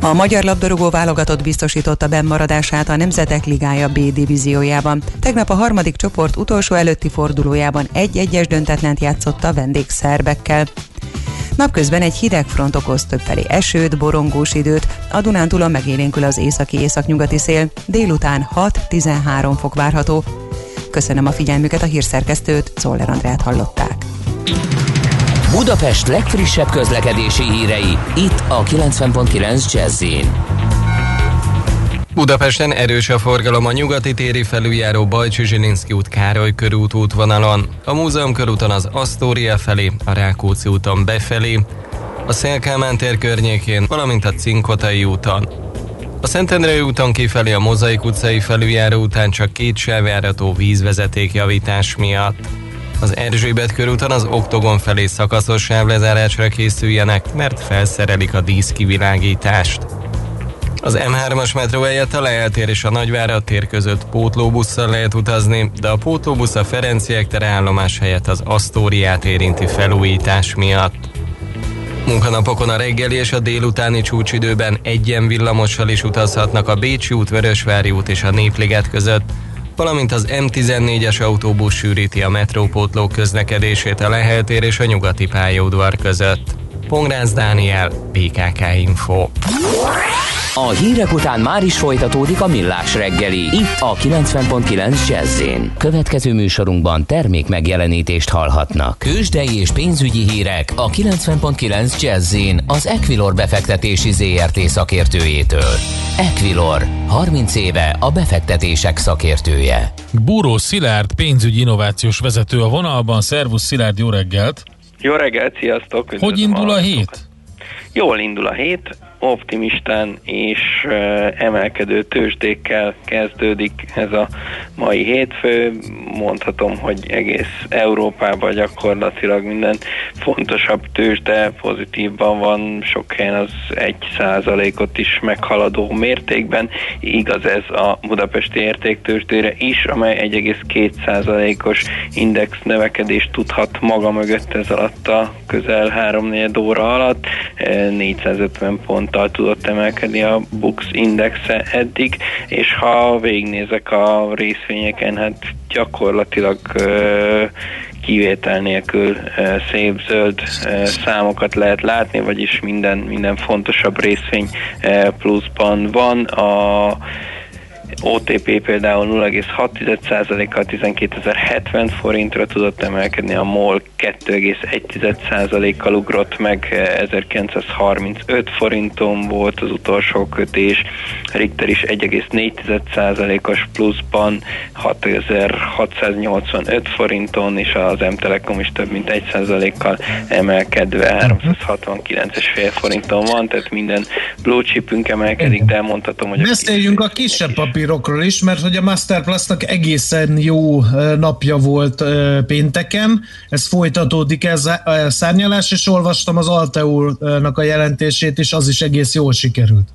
A magyar labdarúgó válogatott biztosította bennmaradását a Nemzetek Ligája B divíziójában. Tegnap a harmadik csoport utolsó előtti fordulójában egy-egyes döntetlent játszott a vendégszerbekkel. Napközben egy hideg front okoz többfelé esőt, borongós időt, a Dunántúlon megélénkül az északi-északnyugati szél, délután 6-13 fok várható. Köszönöm a figyelmüket, a hírszerkesztőt, Czoller Andrát hallották. Budapest legfrissebb közlekedési hírei, itt a 90.9 jazz Budapesten erős a forgalom a nyugati téri felüljáró Bajcsi Zsilinszki út Károly körút útvonalon, a Múzeum körúton az Asztória felé, a Rákóczi úton befelé, a Szélkámán tér környékén, valamint a Cinkotai úton. A Szentendrei úton kifelé a Mozaik utcai felüljáró után csak két sávjárató vízvezeték javítás miatt. Az Erzsébet körúton az Oktogon felé szakaszos sávlezárásra készüljenek, mert felszerelik a díszkivilágítást. Az M3-as metró helyett a Leeltér és a Nagyvárad tér között pótlóbusszal lehet utazni, de a pótlóbusz a Ferenciek tere állomás helyett az Asztóriát érinti felújítás miatt. Munkanapokon a reggeli és a délutáni csúcsidőben egyen villamossal is utazhatnak a Bécsi út, Vörösvári út és a Népliget között, valamint az M14-es autóbusz sűríti a metrópótló közlekedését a Leheltér és a nyugati pályaudvar között. Pongrász Dániel, PKK Info. A hírek után már is folytatódik a millás reggeli. Itt a 90.9 jazz Következő műsorunkban termék megjelenítést hallhatnak. Kősdei és pénzügyi hírek a 90.9 jazz az Equilor befektetési ZRT szakértőjétől. Equilor, 30 éve a befektetések szakértője. Búró Szilárd, pénzügyi innovációs vezető a vonalban. Szervusz Szilárd, jó reggelt! Jó reggelt, sziasztok! Hogy indul a hét? Jól indul a hét, optimistán és emelkedő tőzsdékkel kezdődik ez a mai hétfő. Mondhatom, hogy egész Európában gyakorlatilag minden fontosabb tőzsde pozitívban van, sok helyen az egy százalékot is meghaladó mértékben. Igaz ez a budapesti értéktőzsdére is, amely 1,2 százalékos index növekedést tudhat maga mögött ez alatt a közel 3 óra alatt. 450 pont ponttal tudott emelkedni a Bux indexe eddig, és ha végignézek a részvényeken, hát gyakorlatilag kivétel nélkül szép zöld számokat lehet látni, vagyis minden, minden fontosabb részvény pluszban van. A OTP például 0,6%-kal 12.070 forintra tudott emelkedni, a MOL 2,1%-kal ugrott meg 1935 forinton volt az utolsó kötés, Richter is 1,4%-os pluszban 6685 forinton, és az M-Telekom is több mint 1%-kal emelkedve 369,5 forinton van, tehát minden blue chipünk emelkedik, de elmondhatom, hogy... Beszéljünk a kisebb papírokról is, mert hogy a Masterplastnak egészen jó napja volt pénteken, ez folytatódik ez a szárnyalás, és olvastam az Alteurnak a jelentését is, az is egész jól sikerült.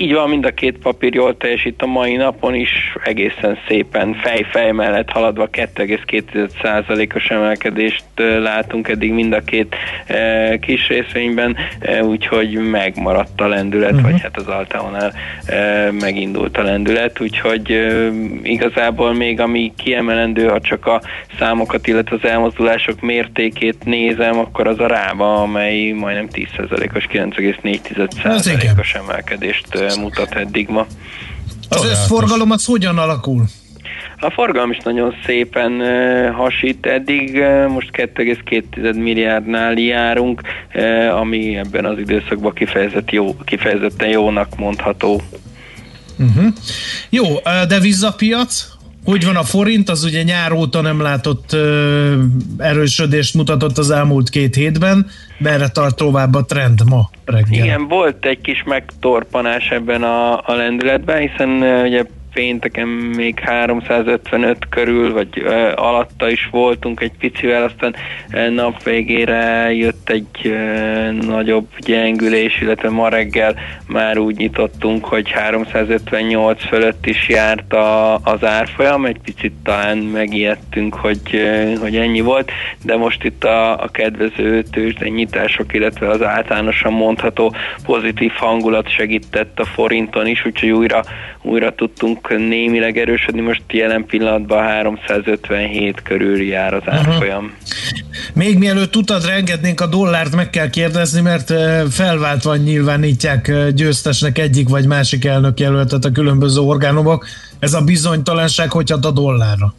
Így van, mind a két papír jól teljesít a mai napon is, egészen szépen fej-fej mellett haladva 2,2%-os emelkedést látunk eddig mind a két kis részvényben, úgyhogy megmaradt a lendület, uh-huh. vagy hát az Altaonál megindult a lendület, úgyhogy igazából még ami kiemelendő, ha csak a számokat, illetve az elmozdulások mértékét nézem, akkor az a rába, amely majdnem 10%-os 9,4%-os emelkedést mutat eddig ma. Az összforgalom az hogyan alakul? A forgalom is nagyon szépen hasít eddig, most 2,2 milliárdnál járunk, ami ebben az időszakban kifejezett jó, kifejezetten jónak mondható. Uh-huh. Jó, de vízapiac? Hogy van a forint? Az ugye nyár óta nem látott ö, erősödést mutatott az elmúlt két hétben. Merre tart tovább a trend ma reggel? Igen, volt egy kis megtorpanás ebben a, a lendületben, hiszen ugye pénteken még 355 körül, vagy ö, alatta is voltunk egy picivel, aztán nap végére jött egy ö, nagyobb gyengülés, illetve ma reggel már úgy nyitottunk, hogy 358 fölött is járt a, az árfolyam, egy picit talán megijedtünk, hogy, ö, hogy ennyi volt, de most itt a, a kedvező tőzsdei nyitások, illetve az általánosan mondható pozitív hangulat segített a forinton is, úgyhogy újra, újra tudtunk némileg erősödni, most jelen pillanatban 357 körül jár az árfolyam. Uh-huh. Még mielőtt utadra engednénk a dollárt, meg kell kérdezni, mert felváltva nyilvánítják győztesnek egyik vagy másik elnök jelöltet a különböző orgánumok. Ez a bizonytalanság hogy ad a dollárra?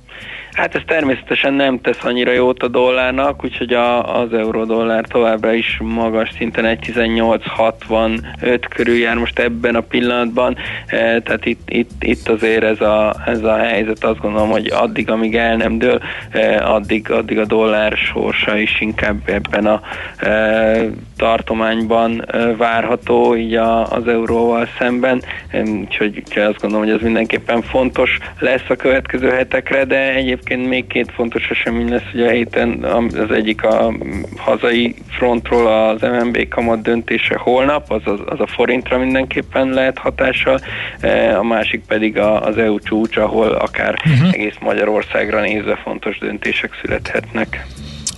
Hát ez természetesen nem tesz annyira jót a dollárnak, úgyhogy a, az euró-dollár továbbra is magas szinten 1,1865 körül jár most ebben a pillanatban, e, tehát itt, itt, itt azért ez a, ez a helyzet, azt gondolom, hogy addig, amíg el nem dől, e, addig, addig a dollár sorsa is inkább ebben a e, tartományban várható, így a, az euróval szemben, úgyhogy, úgyhogy azt gondolom, hogy ez mindenképpen fontos lesz a következő hetekre, de egyébként még két fontos esemény lesz ugye a héten, az egyik a hazai frontról az MNB kamat döntése holnap, az, az, az a forintra mindenképpen lehet hatással, e, a másik pedig az EU csúcs, ahol akár uh-huh. egész Magyarországra nézve fontos döntések születhetnek.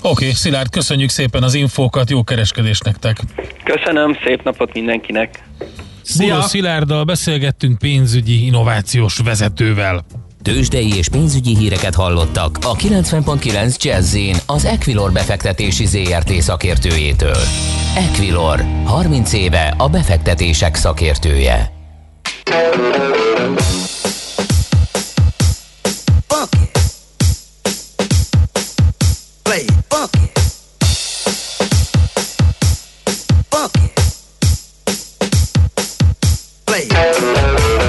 Oké, okay, Szilárd, köszönjük szépen az infókat, jó kereskedést nektek! Köszönöm, szép napot mindenkinek! Szia! Szilárddal beszélgettünk pénzügyi innovációs vezetővel. Tőzsdei és pénzügyi híreket hallottak a 90.9 jazz az Equilor befektetési ZRT szakértőjétől. Equilor, 30 éve a befektetések szakértője. play.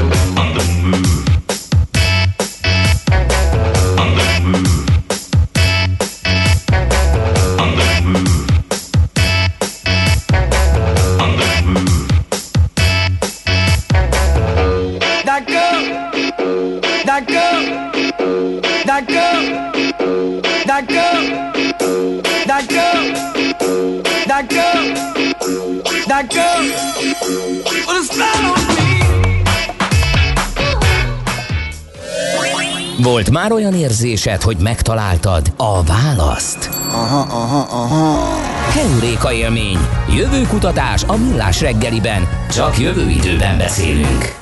Volt már olyan érzésed, hogy megtaláltad a választ? Aha, aha, aha. Heuréka élmény. Jövő kutatás a millás reggeliben. Csak jövő időben beszélünk.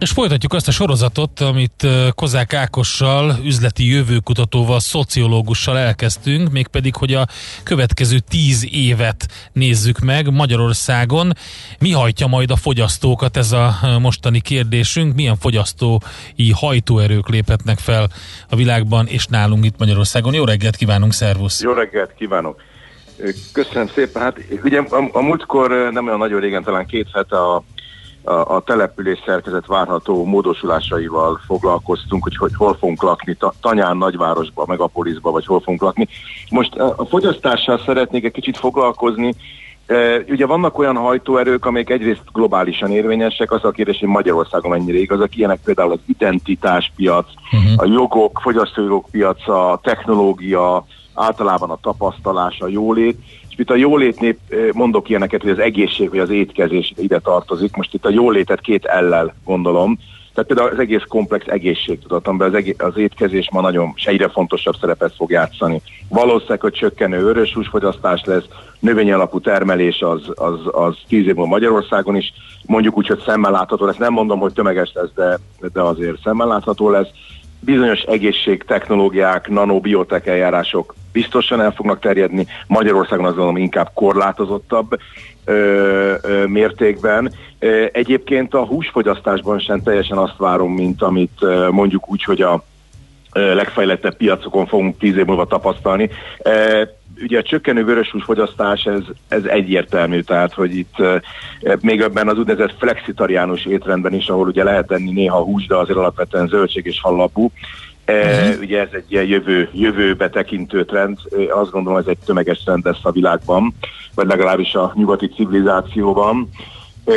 És folytatjuk azt a sorozatot, amit Kozák Ákossal, üzleti jövőkutatóval, szociológussal elkezdtünk, mégpedig, hogy a következő tíz évet nézzük meg Magyarországon. Mi hajtja majd a fogyasztókat, ez a mostani kérdésünk, milyen fogyasztói hajtóerők léphetnek fel a világban és nálunk itt Magyarországon. Jó reggelt kívánunk, szervusz! Jó reggelt kívánok! Köszönöm szépen. Hát ugye a, a múltkor nem olyan nagyon régen, talán két hete a a, a település szerkezet várható módosulásaival foglalkoztunk, hogy, hogy hol fogunk lakni, ta, Tanyán, nagyvárosba, megapolisba, vagy hol fogunk lakni. Most a, a fogyasztással szeretnék egy kicsit foglalkozni. E, ugye vannak olyan hajtóerők, amelyek egyrészt globálisan érvényesek, az a kérdés, hogy Magyarországon mennyire igazak, ilyenek például az identitáspiac, uh-huh. a jogok, fogyasztójogok piaca, a technológia, általában a tapasztalás, a jólét, itt a jólétnél mondok ilyeneket, hogy az egészség vagy az étkezés ide tartozik. Most itt a jólétet két ellel gondolom. Tehát például az egész komplex egészségtudatomban az, egész, az étkezés ma nagyon egyre fontosabb szerepet fog játszani. Valószínűleg, hogy csökkenő örös húsfogyasztás lesz, növény alapú termelés az, az, az tíz évben Magyarországon is, mondjuk úgy, hogy szemmel látható lesz. Nem mondom, hogy tömeges lesz, de, de azért szemmel látható lesz bizonyos egészségtechnológiák, nanobiotek eljárások biztosan el fognak terjedni, Magyarországon azt gondolom inkább korlátozottabb ö, ö, mértékben. Egyébként a húsfogyasztásban sem teljesen azt várom, mint amit mondjuk úgy, hogy a legfejlettebb piacokon fogunk tíz év múlva tapasztalni ugye a csökkenő vöröshús fogyasztás ez, ez egyértelmű, tehát hogy itt e, még ebben az úgynevezett flexitariánus étrendben is, ahol ugye lehet enni néha hús, de azért alapvetően zöldség és hallapú, e, uh-huh. ugye ez egy ilyen jövő, jövőbe tekintő trend, azt gondolom ez egy tömeges trend lesz a világban, vagy legalábbis a nyugati civilizációban. E,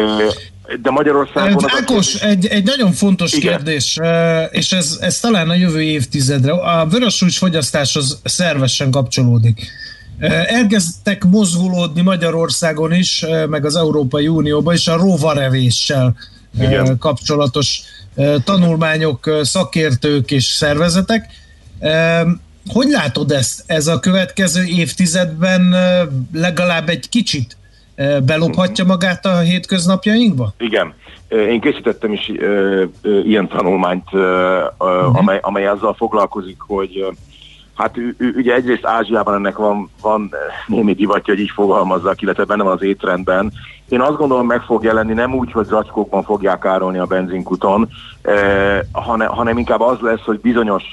de Magyarországon... Ákos, a... egy, egy nagyon fontos Igen. kérdés, és ez, ez talán a jövő évtizedre. A vörösús fogyasztáshoz szervesen kapcsolódik. Elkezdtek mozgulódni Magyarországon is, meg az Európai Unióban is a rovarevéssel Igen. kapcsolatos tanulmányok, szakértők és szervezetek. Hogy látod ezt? Ez a következő évtizedben legalább egy kicsit belophatja magát a hétköznapjainkba? Igen. Én készítettem is ilyen tanulmányt, uh-huh. amely, amely azzal foglalkozik, hogy Hát ugye egyrészt Ázsiában ennek van, van némi divatja, hogy így fogalmazzak, illetve benne van az étrendben. Én azt gondolom meg fog jelenni nem úgy, hogy zacskókban fogják árolni a benzinkuton, eh, hanem, hanem inkább az lesz, hogy bizonyos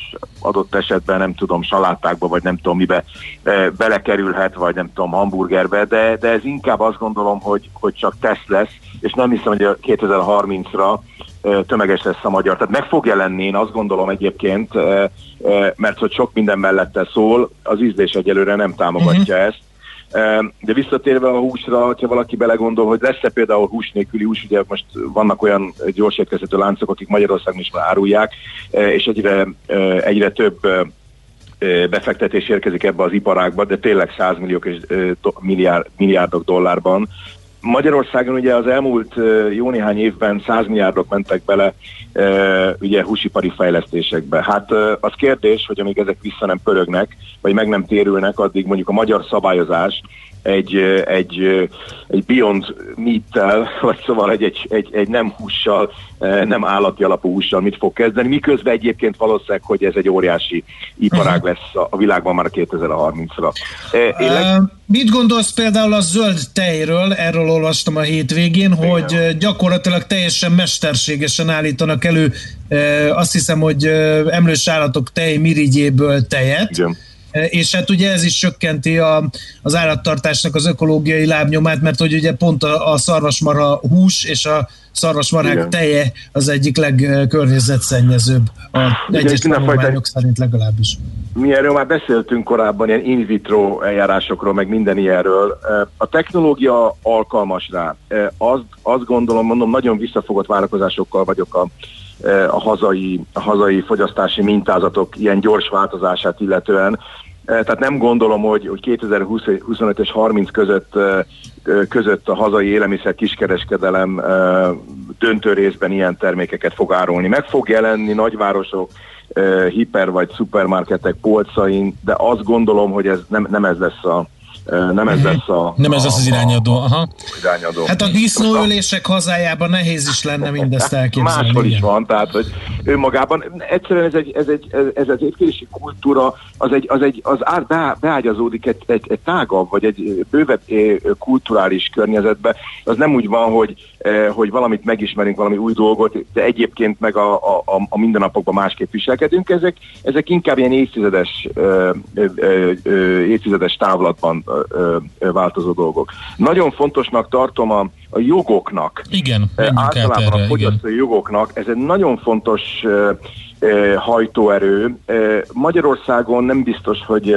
adott esetben nem tudom, salátákba, vagy nem tudom mibe eh, belekerülhet, vagy nem tudom, hamburgerbe, de, de ez inkább azt gondolom, hogy, hogy csak teszt lesz, és nem hiszem, hogy 2030-ra tömeges lesz a magyar. Tehát meg fog jelenni, én azt gondolom egyébként, mert hogy sok minden mellette szól, az ízlés egyelőre nem támogatja uh-huh. ezt. De visszatérve a húsra, ha valaki belegondol, hogy lesz-e például hús nélküli hús, ugye most vannak olyan gyorsétkezhető láncok, akik Magyarországon is már árulják, és egyre, egyre több befektetés érkezik ebbe az iparágba, de tényleg 100 milliók és milliárd, milliárdok dollárban, Magyarországon ugye az elmúlt jó néhány évben 100 milliárdok mentek bele ugye húsipari fejlesztésekbe. Hát az kérdés, hogy amíg ezek vissza nem pörögnek, vagy meg nem térülnek, addig mondjuk a magyar szabályozás egy, egy, egy Beyond Meat-tel, vagy szóval egy, egy, egy, egy nem hússal, nem állati alapú hússal mit fog kezdeni, miközben egyébként valószínűleg, hogy ez egy óriási iparág lesz a világban már 2030-ra. Leg... Mit gondolsz például a zöld tejről, erről olvastam a hétvégén, Igen. hogy gyakorlatilag teljesen mesterségesen állítanak elő, azt hiszem, hogy emlős állatok tej mirigyéből tejet, Igen és hát ugye ez is csökkenti a, az állattartásnak az ökológiai lábnyomát, mert hogy ugye pont a, a szarvasmarha hús és a szarvasmarhák Igen. teje az egyik legkörnyezetszennyezőbb a egyes tanulmányok szerint legalábbis. Mi erről már beszéltünk korábban, ilyen in vitro eljárásokról, meg minden ilyenről. A technológia alkalmas rá. Azt, azt gondolom, mondom, nagyon visszafogott várakozásokkal vagyok a a hazai, a hazai fogyasztási mintázatok ilyen gyors változását illetően. Tehát nem gondolom, hogy, hogy 2025 és 30 között, között a hazai élelmiszer kiskereskedelem döntő részben ilyen termékeket fog árulni. Meg fog jelenni nagyvárosok, hiper vagy szupermarketek polcain, de azt gondolom, hogy ez nem, nem ez lesz a, Nem ez lesz a... Nem ez lesz az irányadó, aha. irányadó. Hát a disznóölések hazájában nehéz is lenne mindezt elképzelni. Máshol is van, tehát hogy önmagában egyszerűen ez egy, ez egy, ez az étkezési kultúra, az egy, az egy, az át, be, beágyazódik egy, egy, egy tágabb, vagy egy bővebb kulturális környezetbe. Az nem úgy van, hogy, hogy valamit megismerünk, valami új dolgot, de egyébként meg a, a, a- mindennapokban másképp viselkedünk. Ezek, ezek inkább ilyen évtizedes, évtizedes távlatban ö, ö, ö, változó dolgok. Nagyon fontosnak tartom a, a jogoknak, Igen, általában erre, a fogyasztói jogoknak ez egy nagyon fontos hajtóerő. Magyarországon nem biztos, hogy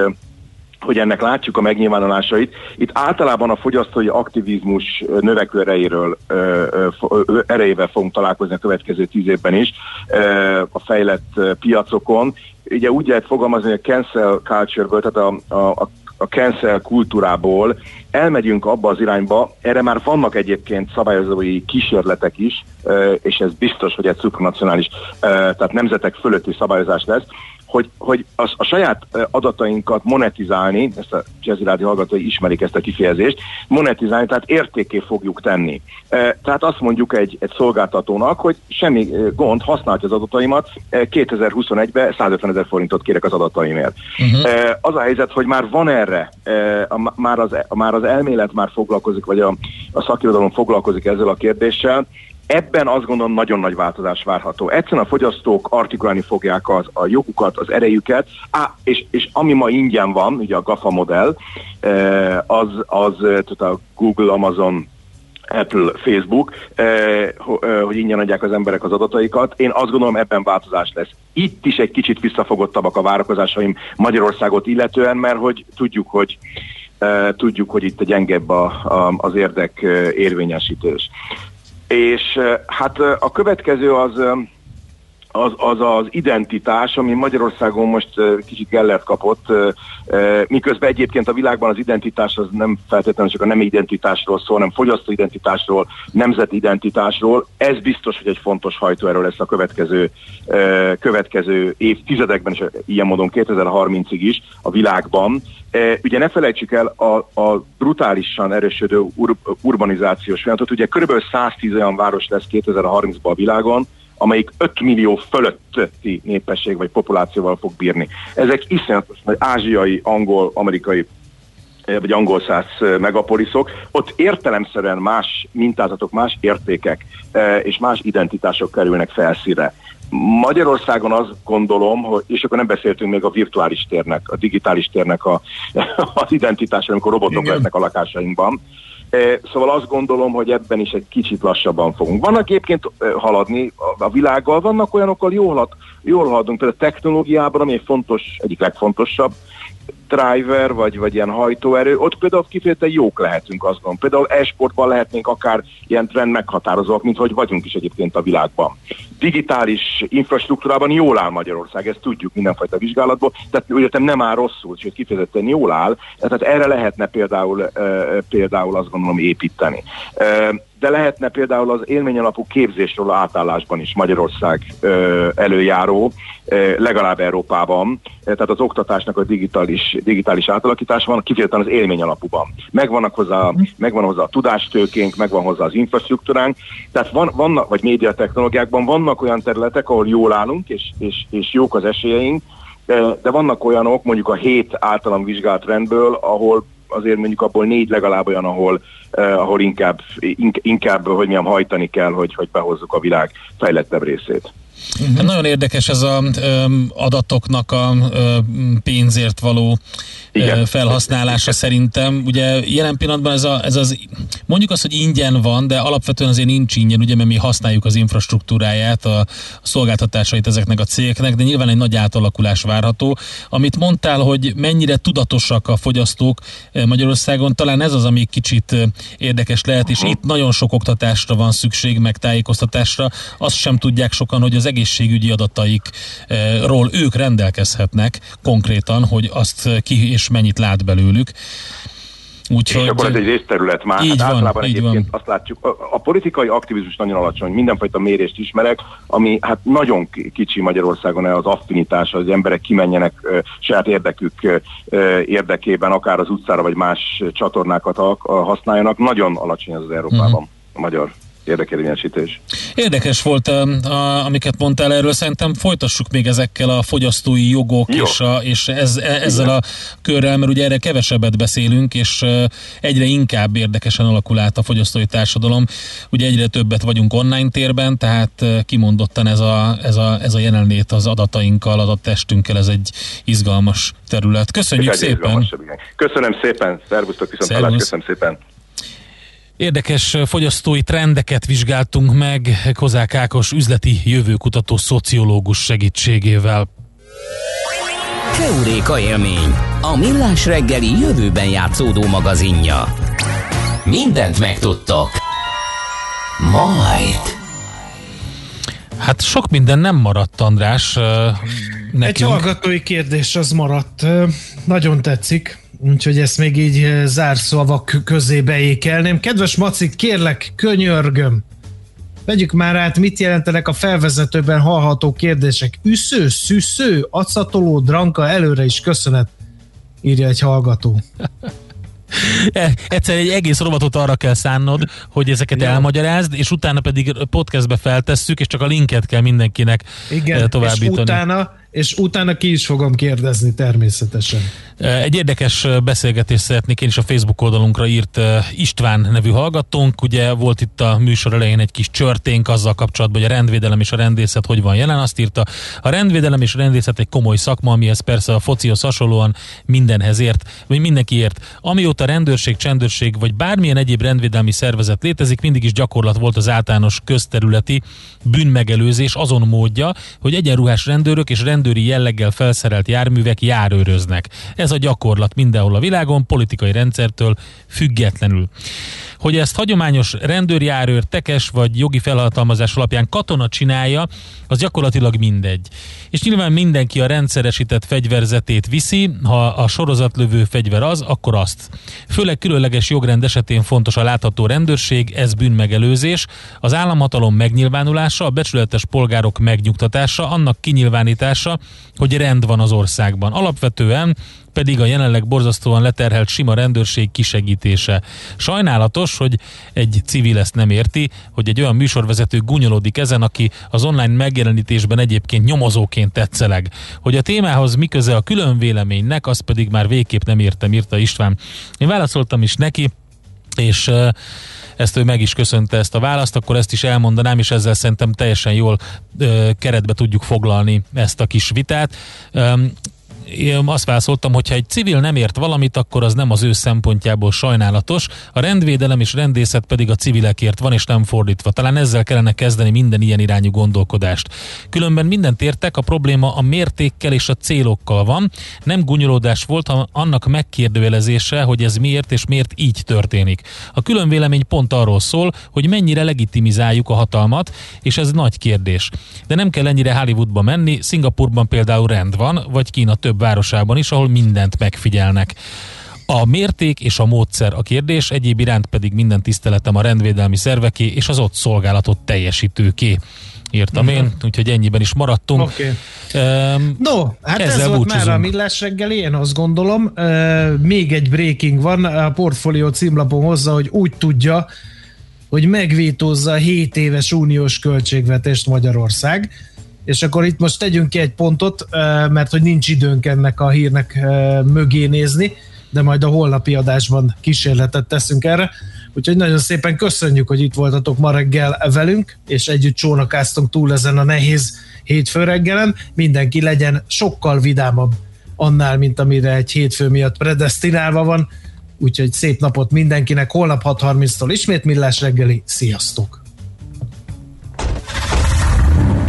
hogy ennek látjuk a megnyilvánulásait. Itt általában a fogyasztói aktivizmus növekvő erejéről, erejével fogunk találkozni a következő tíz évben is a fejlett piacokon. Ugye úgy lehet fogalmazni, hogy a cancel culture-ből, tehát a, a, a a cancel kultúrából elmegyünk abba az irányba, erre már vannak egyébként szabályozói kísérletek is, és ez biztos, hogy egy szupranacionális, tehát nemzetek fölötti szabályozás lesz, hogy, hogy a, a saját adatainkat monetizálni, ezt a Jazzy Rádió hallgatói ismerik ezt a kifejezést, monetizálni, tehát értéké fogjuk tenni. Tehát azt mondjuk egy, egy szolgáltatónak, hogy semmi gond, használja az adataimat, ö, 2021-ben 150 ezer forintot kérek az adataimért. Uh-huh. Az a helyzet, hogy már van erre, már az, már az elmélet már foglalkozik, vagy a, a szakirodalom foglalkozik ezzel a kérdéssel, Ebben azt gondolom nagyon nagy változás várható. Egyszerűen a fogyasztók artikulálni fogják az, a jogukat, az erejüket, Á, és, és ami ma ingyen van, ugye a GAFA modell, eh, az, az eh, tehát a Google, Amazon, Apple, Facebook, eh, hogy ingyen adják az emberek az adataikat. Én azt gondolom ebben változás lesz. Itt is egy kicsit visszafogottabbak a várakozásaim Magyarországot illetően, mert hogy tudjuk, hogy tudjuk, hogy itt gyengebb a, a, az érdek érvényesítés. És eh, hát eh, a következő az, eh, az, az az identitás, ami Magyarországon most kicsit gellert kapott, miközben egyébként a világban az identitás az nem feltétlenül csak a nem identitásról szól, hanem fogyasztó identitásról, nemzeti identitásról. Ez biztos, hogy egy fontos hajtóerő lesz a következő, következő évtizedekben, és ilyen módon 2030-ig is a világban. Ugye ne felejtsük el a, a brutálisan erősödő ur, urbanizációs folyamatot. Ugye körülbelül 110 olyan város lesz 2030-ban a világon, amelyik 5 millió fölötti népesség vagy populációval fog bírni. Ezek iszonyatos nagy ázsiai, angol, amerikai eh, vagy angol száz eh, megapoliszok, ott értelemszerűen más mintázatok, más értékek eh, és más identitások kerülnek felszíre. Magyarországon azt gondolom, hogy, és akkor nem beszéltünk még a virtuális térnek, a digitális térnek a, az identitásra, amikor robotok Igen. lesznek a lakásainkban. Szóval azt gondolom, hogy ebben is egy kicsit lassabban fogunk. Vannak egyébként haladni a- világgal, vannak olyanokkal jól, halad, jól haladunk, például a technológiában, ami egy fontos, egyik legfontosabb driver, vagy, vagy ilyen hajtóerő, ott például kifejezetten jók lehetünk, azt gondolom. Például e-sportban lehetnénk akár ilyen trend meghatározóak, mint hogy vagyunk is egyébként a világban. Digitális infrastruktúrában jól áll Magyarország, ezt tudjuk mindenfajta vizsgálatból, tehát úgy nem áll rosszul, sőt kifejezetten jól áll, tehát erre lehetne például, például azt gondolom építeni. De lehetne például az élményalapú képzésről átállásban is Magyarország előjáró, legalább Európában, tehát az oktatásnak a digitális, digitális átalakítása van, kifejezetten az élményalapúban. Megvannak hozzá, megvan hozzá a tudástőkénk, megvan hozzá az infrastruktúránk, tehát van, vannak, vagy médiatechnológiákban vannak olyan területek, ahol jól állunk, és, és, és jók az esélyeink, ö, de vannak olyanok, mondjuk a hét általam vizsgált rendből, ahol azért mondjuk abból négy legalább olyan, ahol, eh, ahol inkább, ink, inkább, hogy milyen hajtani kell, hogy, hogy behozzuk a világ fejlettebb részét. Hát nagyon érdekes ez a öm, adatoknak a öm, pénzért való Igen. ö, felhasználása szerintem. Ugye jelen pillanatban ez, a, ez az, mondjuk azt, hogy ingyen van, de alapvetően azért nincs ingyen, ugye, mert mi használjuk az infrastruktúráját, a, a szolgáltatásait ezeknek a cégeknek, de nyilván egy nagy átalakulás várható. Amit mondtál, hogy mennyire tudatosak a fogyasztók ö, Magyarországon, talán ez az, ami kicsit ö, érdekes lehet, és itt nagyon sok oktatásra van szükség, meg tájékoztatásra. Azt sem tudják sokan, hogy az egészségügyi adataikról ők rendelkezhetnek konkrétan, hogy azt ki és mennyit lát belőlük. Úgyhogy... És akkor ez egy részterület már. Így hát van, általában így egyébként van. azt látjuk, a, a politikai aktivizmus nagyon alacsony, mindenfajta mérést ismerek, ami hát nagyon ki- kicsi Magyarországon az affinitás, az emberek kimenjenek ö, saját érdekük ö, érdekében, akár az utcára vagy más csatornákat használjanak. Nagyon alacsony ez az Európában Mhm. a magyar érdekérvényesítés. Érdekes volt, a, a, amiket mondtál erről, szerintem folytassuk még ezekkel a fogyasztói jogok Jó. és, a, és ez, e- ezzel a körrel, mert ugye erre kevesebbet beszélünk, és egyre inkább érdekesen alakul át a fogyasztói társadalom. Ugye egyre többet vagyunk online térben, tehát kimondottan ez a, ez a, ez a jelenlét az adatainkkal, adattestünkkel, ez egy izgalmas terület. Köszönjük szépen! igen. Köszönöm szépen, szervusztok, viszont Szervusz. köszönöm szépen. Érdekes fogyasztói trendeket vizsgáltunk meg Kozák Ákos üzleti jövőkutató szociológus segítségével. Keuréka élmény, a millás reggeli jövőben játszódó magazinja. Mindent megtudtok. Majd. Hát sok minden nem maradt, András, ö, Egy nekünk. hallgatói kérdés az maradt. Nagyon tetszik, úgyhogy ezt még így ö, zárszavak közé beékelném. Kedves Macik, kérlek, könyörgöm, vegyük már át, mit jelentenek a felvezetőben hallható kérdések. Üsző, szűsző, acatoló, dranka, előre is köszönet, írja egy hallgató. E, Egyszer egy egész robotot arra kell szánnod, hogy ezeket Ja. elmagyarázd, és utána pedig podcastbe feltesszük, és csak a linket kell mindenkinek Igen, eh, és továbbítani. utána, és utána ki is fogom kérdezni természetesen. Egy érdekes beszélgetést szeretnék én is a Facebook oldalunkra írt István nevű hallgatónk. Ugye volt itt a műsor elején egy kis csörténk azzal kapcsolatban, hogy a rendvédelem és a rendészet hogy van jelen. Azt írta, a rendvédelem és a rendészet egy komoly szakma, amihez persze a focihoz hasonlóan mindenhez ért, vagy mindenki ért. Amióta rendőrség, csendőrség vagy bármilyen egyéb rendvédelmi szervezet létezik, mindig is gyakorlat volt az általános közterületi bűnmegelőzés azon módja, hogy egyenruhás rendőrök és rendőri jelleggel felszerelt járművek járőröznek. Ez a gyakorlat mindenhol a világon, politikai rendszertől függetlenül. Hogy ezt hagyományos rendőrjárőr, tekes vagy jogi felhatalmazás alapján katona csinálja, az gyakorlatilag mindegy. És nyilván mindenki a rendszeresített fegyverzetét viszi, ha a sorozatlövő fegyver az, akkor azt. Főleg különleges jogrend esetén fontos a látható rendőrség, ez bűnmegelőzés, az államhatalom megnyilvánulása, a becsületes polgárok megnyugtatása, annak kinyilvánítása, hogy rend van az országban. Alapvetően pedig a jelenleg borzasztóan leterhelt sima rendőrség kisegítése. Sajnálatos, hogy egy civil ezt nem érti, hogy egy olyan műsorvezető gúnyolódik ezen, aki az online megjelenítésben egyébként nyomozóként tetszeleg. Hogy a témához mi köze a külön véleménynek, az pedig már végképp nem értem, írta István. Én válaszoltam is neki, és uh, ezt ő meg is köszönte ezt a választ, akkor ezt is elmondanám, és ezzel szerintem teljesen jól keretbe tudjuk foglalni ezt a kis vitát. Én azt válaszoltam, hogy ha egy civil nem ért valamit, akkor az nem az ő szempontjából sajnálatos, a rendvédelem és rendészet pedig a civilekért van, és nem fordítva. Talán ezzel kellene kezdeni minden ilyen irányú gondolkodást. Különben mindent értek, a probléma a mértékkel és a célokkal van. Nem gunyolódás volt, hanem annak megkérdőjelezése, hogy ez miért és miért így történik. A külön vélemény pont arról szól, hogy mennyire legitimizáljuk a hatalmat, és ez nagy kérdés. De nem kell ennyire Hollywoodba menni, Szingapurban például rend van, vagy Kína több városában is, ahol mindent megfigyelnek. A mérték és a módszer a kérdés, egyéb iránt pedig minden tiszteletem a rendvédelmi szerveké és az ott szolgálatot teljesítőké. Írtam Mhm. én, úgyhogy ennyiben is maradtunk. Oké. Um, No, hát ez volt búcsúzunk. már a millás reggeli, én azt gondolom. Uh, még egy breaking van, a portfólió címlapon hozza, hogy úgy tudja, hogy megvétózza a 7 éves uniós költségvetést Magyarország. És akkor itt most tegyünk ki egy pontot, mert hogy nincs időnk ennek a hírnek mögé nézni, de majd a holnapi adásban kísérletet teszünk erre. Úgyhogy nagyon szépen köszönjük, hogy itt voltatok ma reggel velünk, és együtt csónakáztunk túl ezen a nehéz hétfő reggelen. Mindenki legyen sokkal vidámabb annál, mint amire egy hétfő miatt predestinálva van. Úgyhogy szép napot mindenkinek, holnap 6.30-tól ismét Millás reggeli. Sziasztok!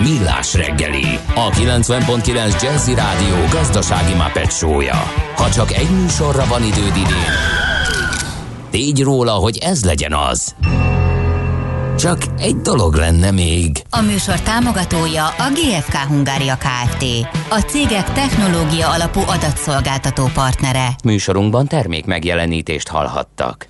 Millás reggeli, a 90.9 Jazzy Rádió gazdasági mapetsója. Ha csak egy műsorra van időd idén, tégy róla, hogy ez legyen az. Csak egy dolog lenne még. A műsor támogatója a GFK Hungária Kft. A cégek technológia alapú adatszolgáltató partnere. Műsorunkban termék megjelenítést hallhattak.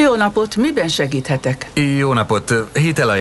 Jó napot, miben segíthetek? Jó napot, hitel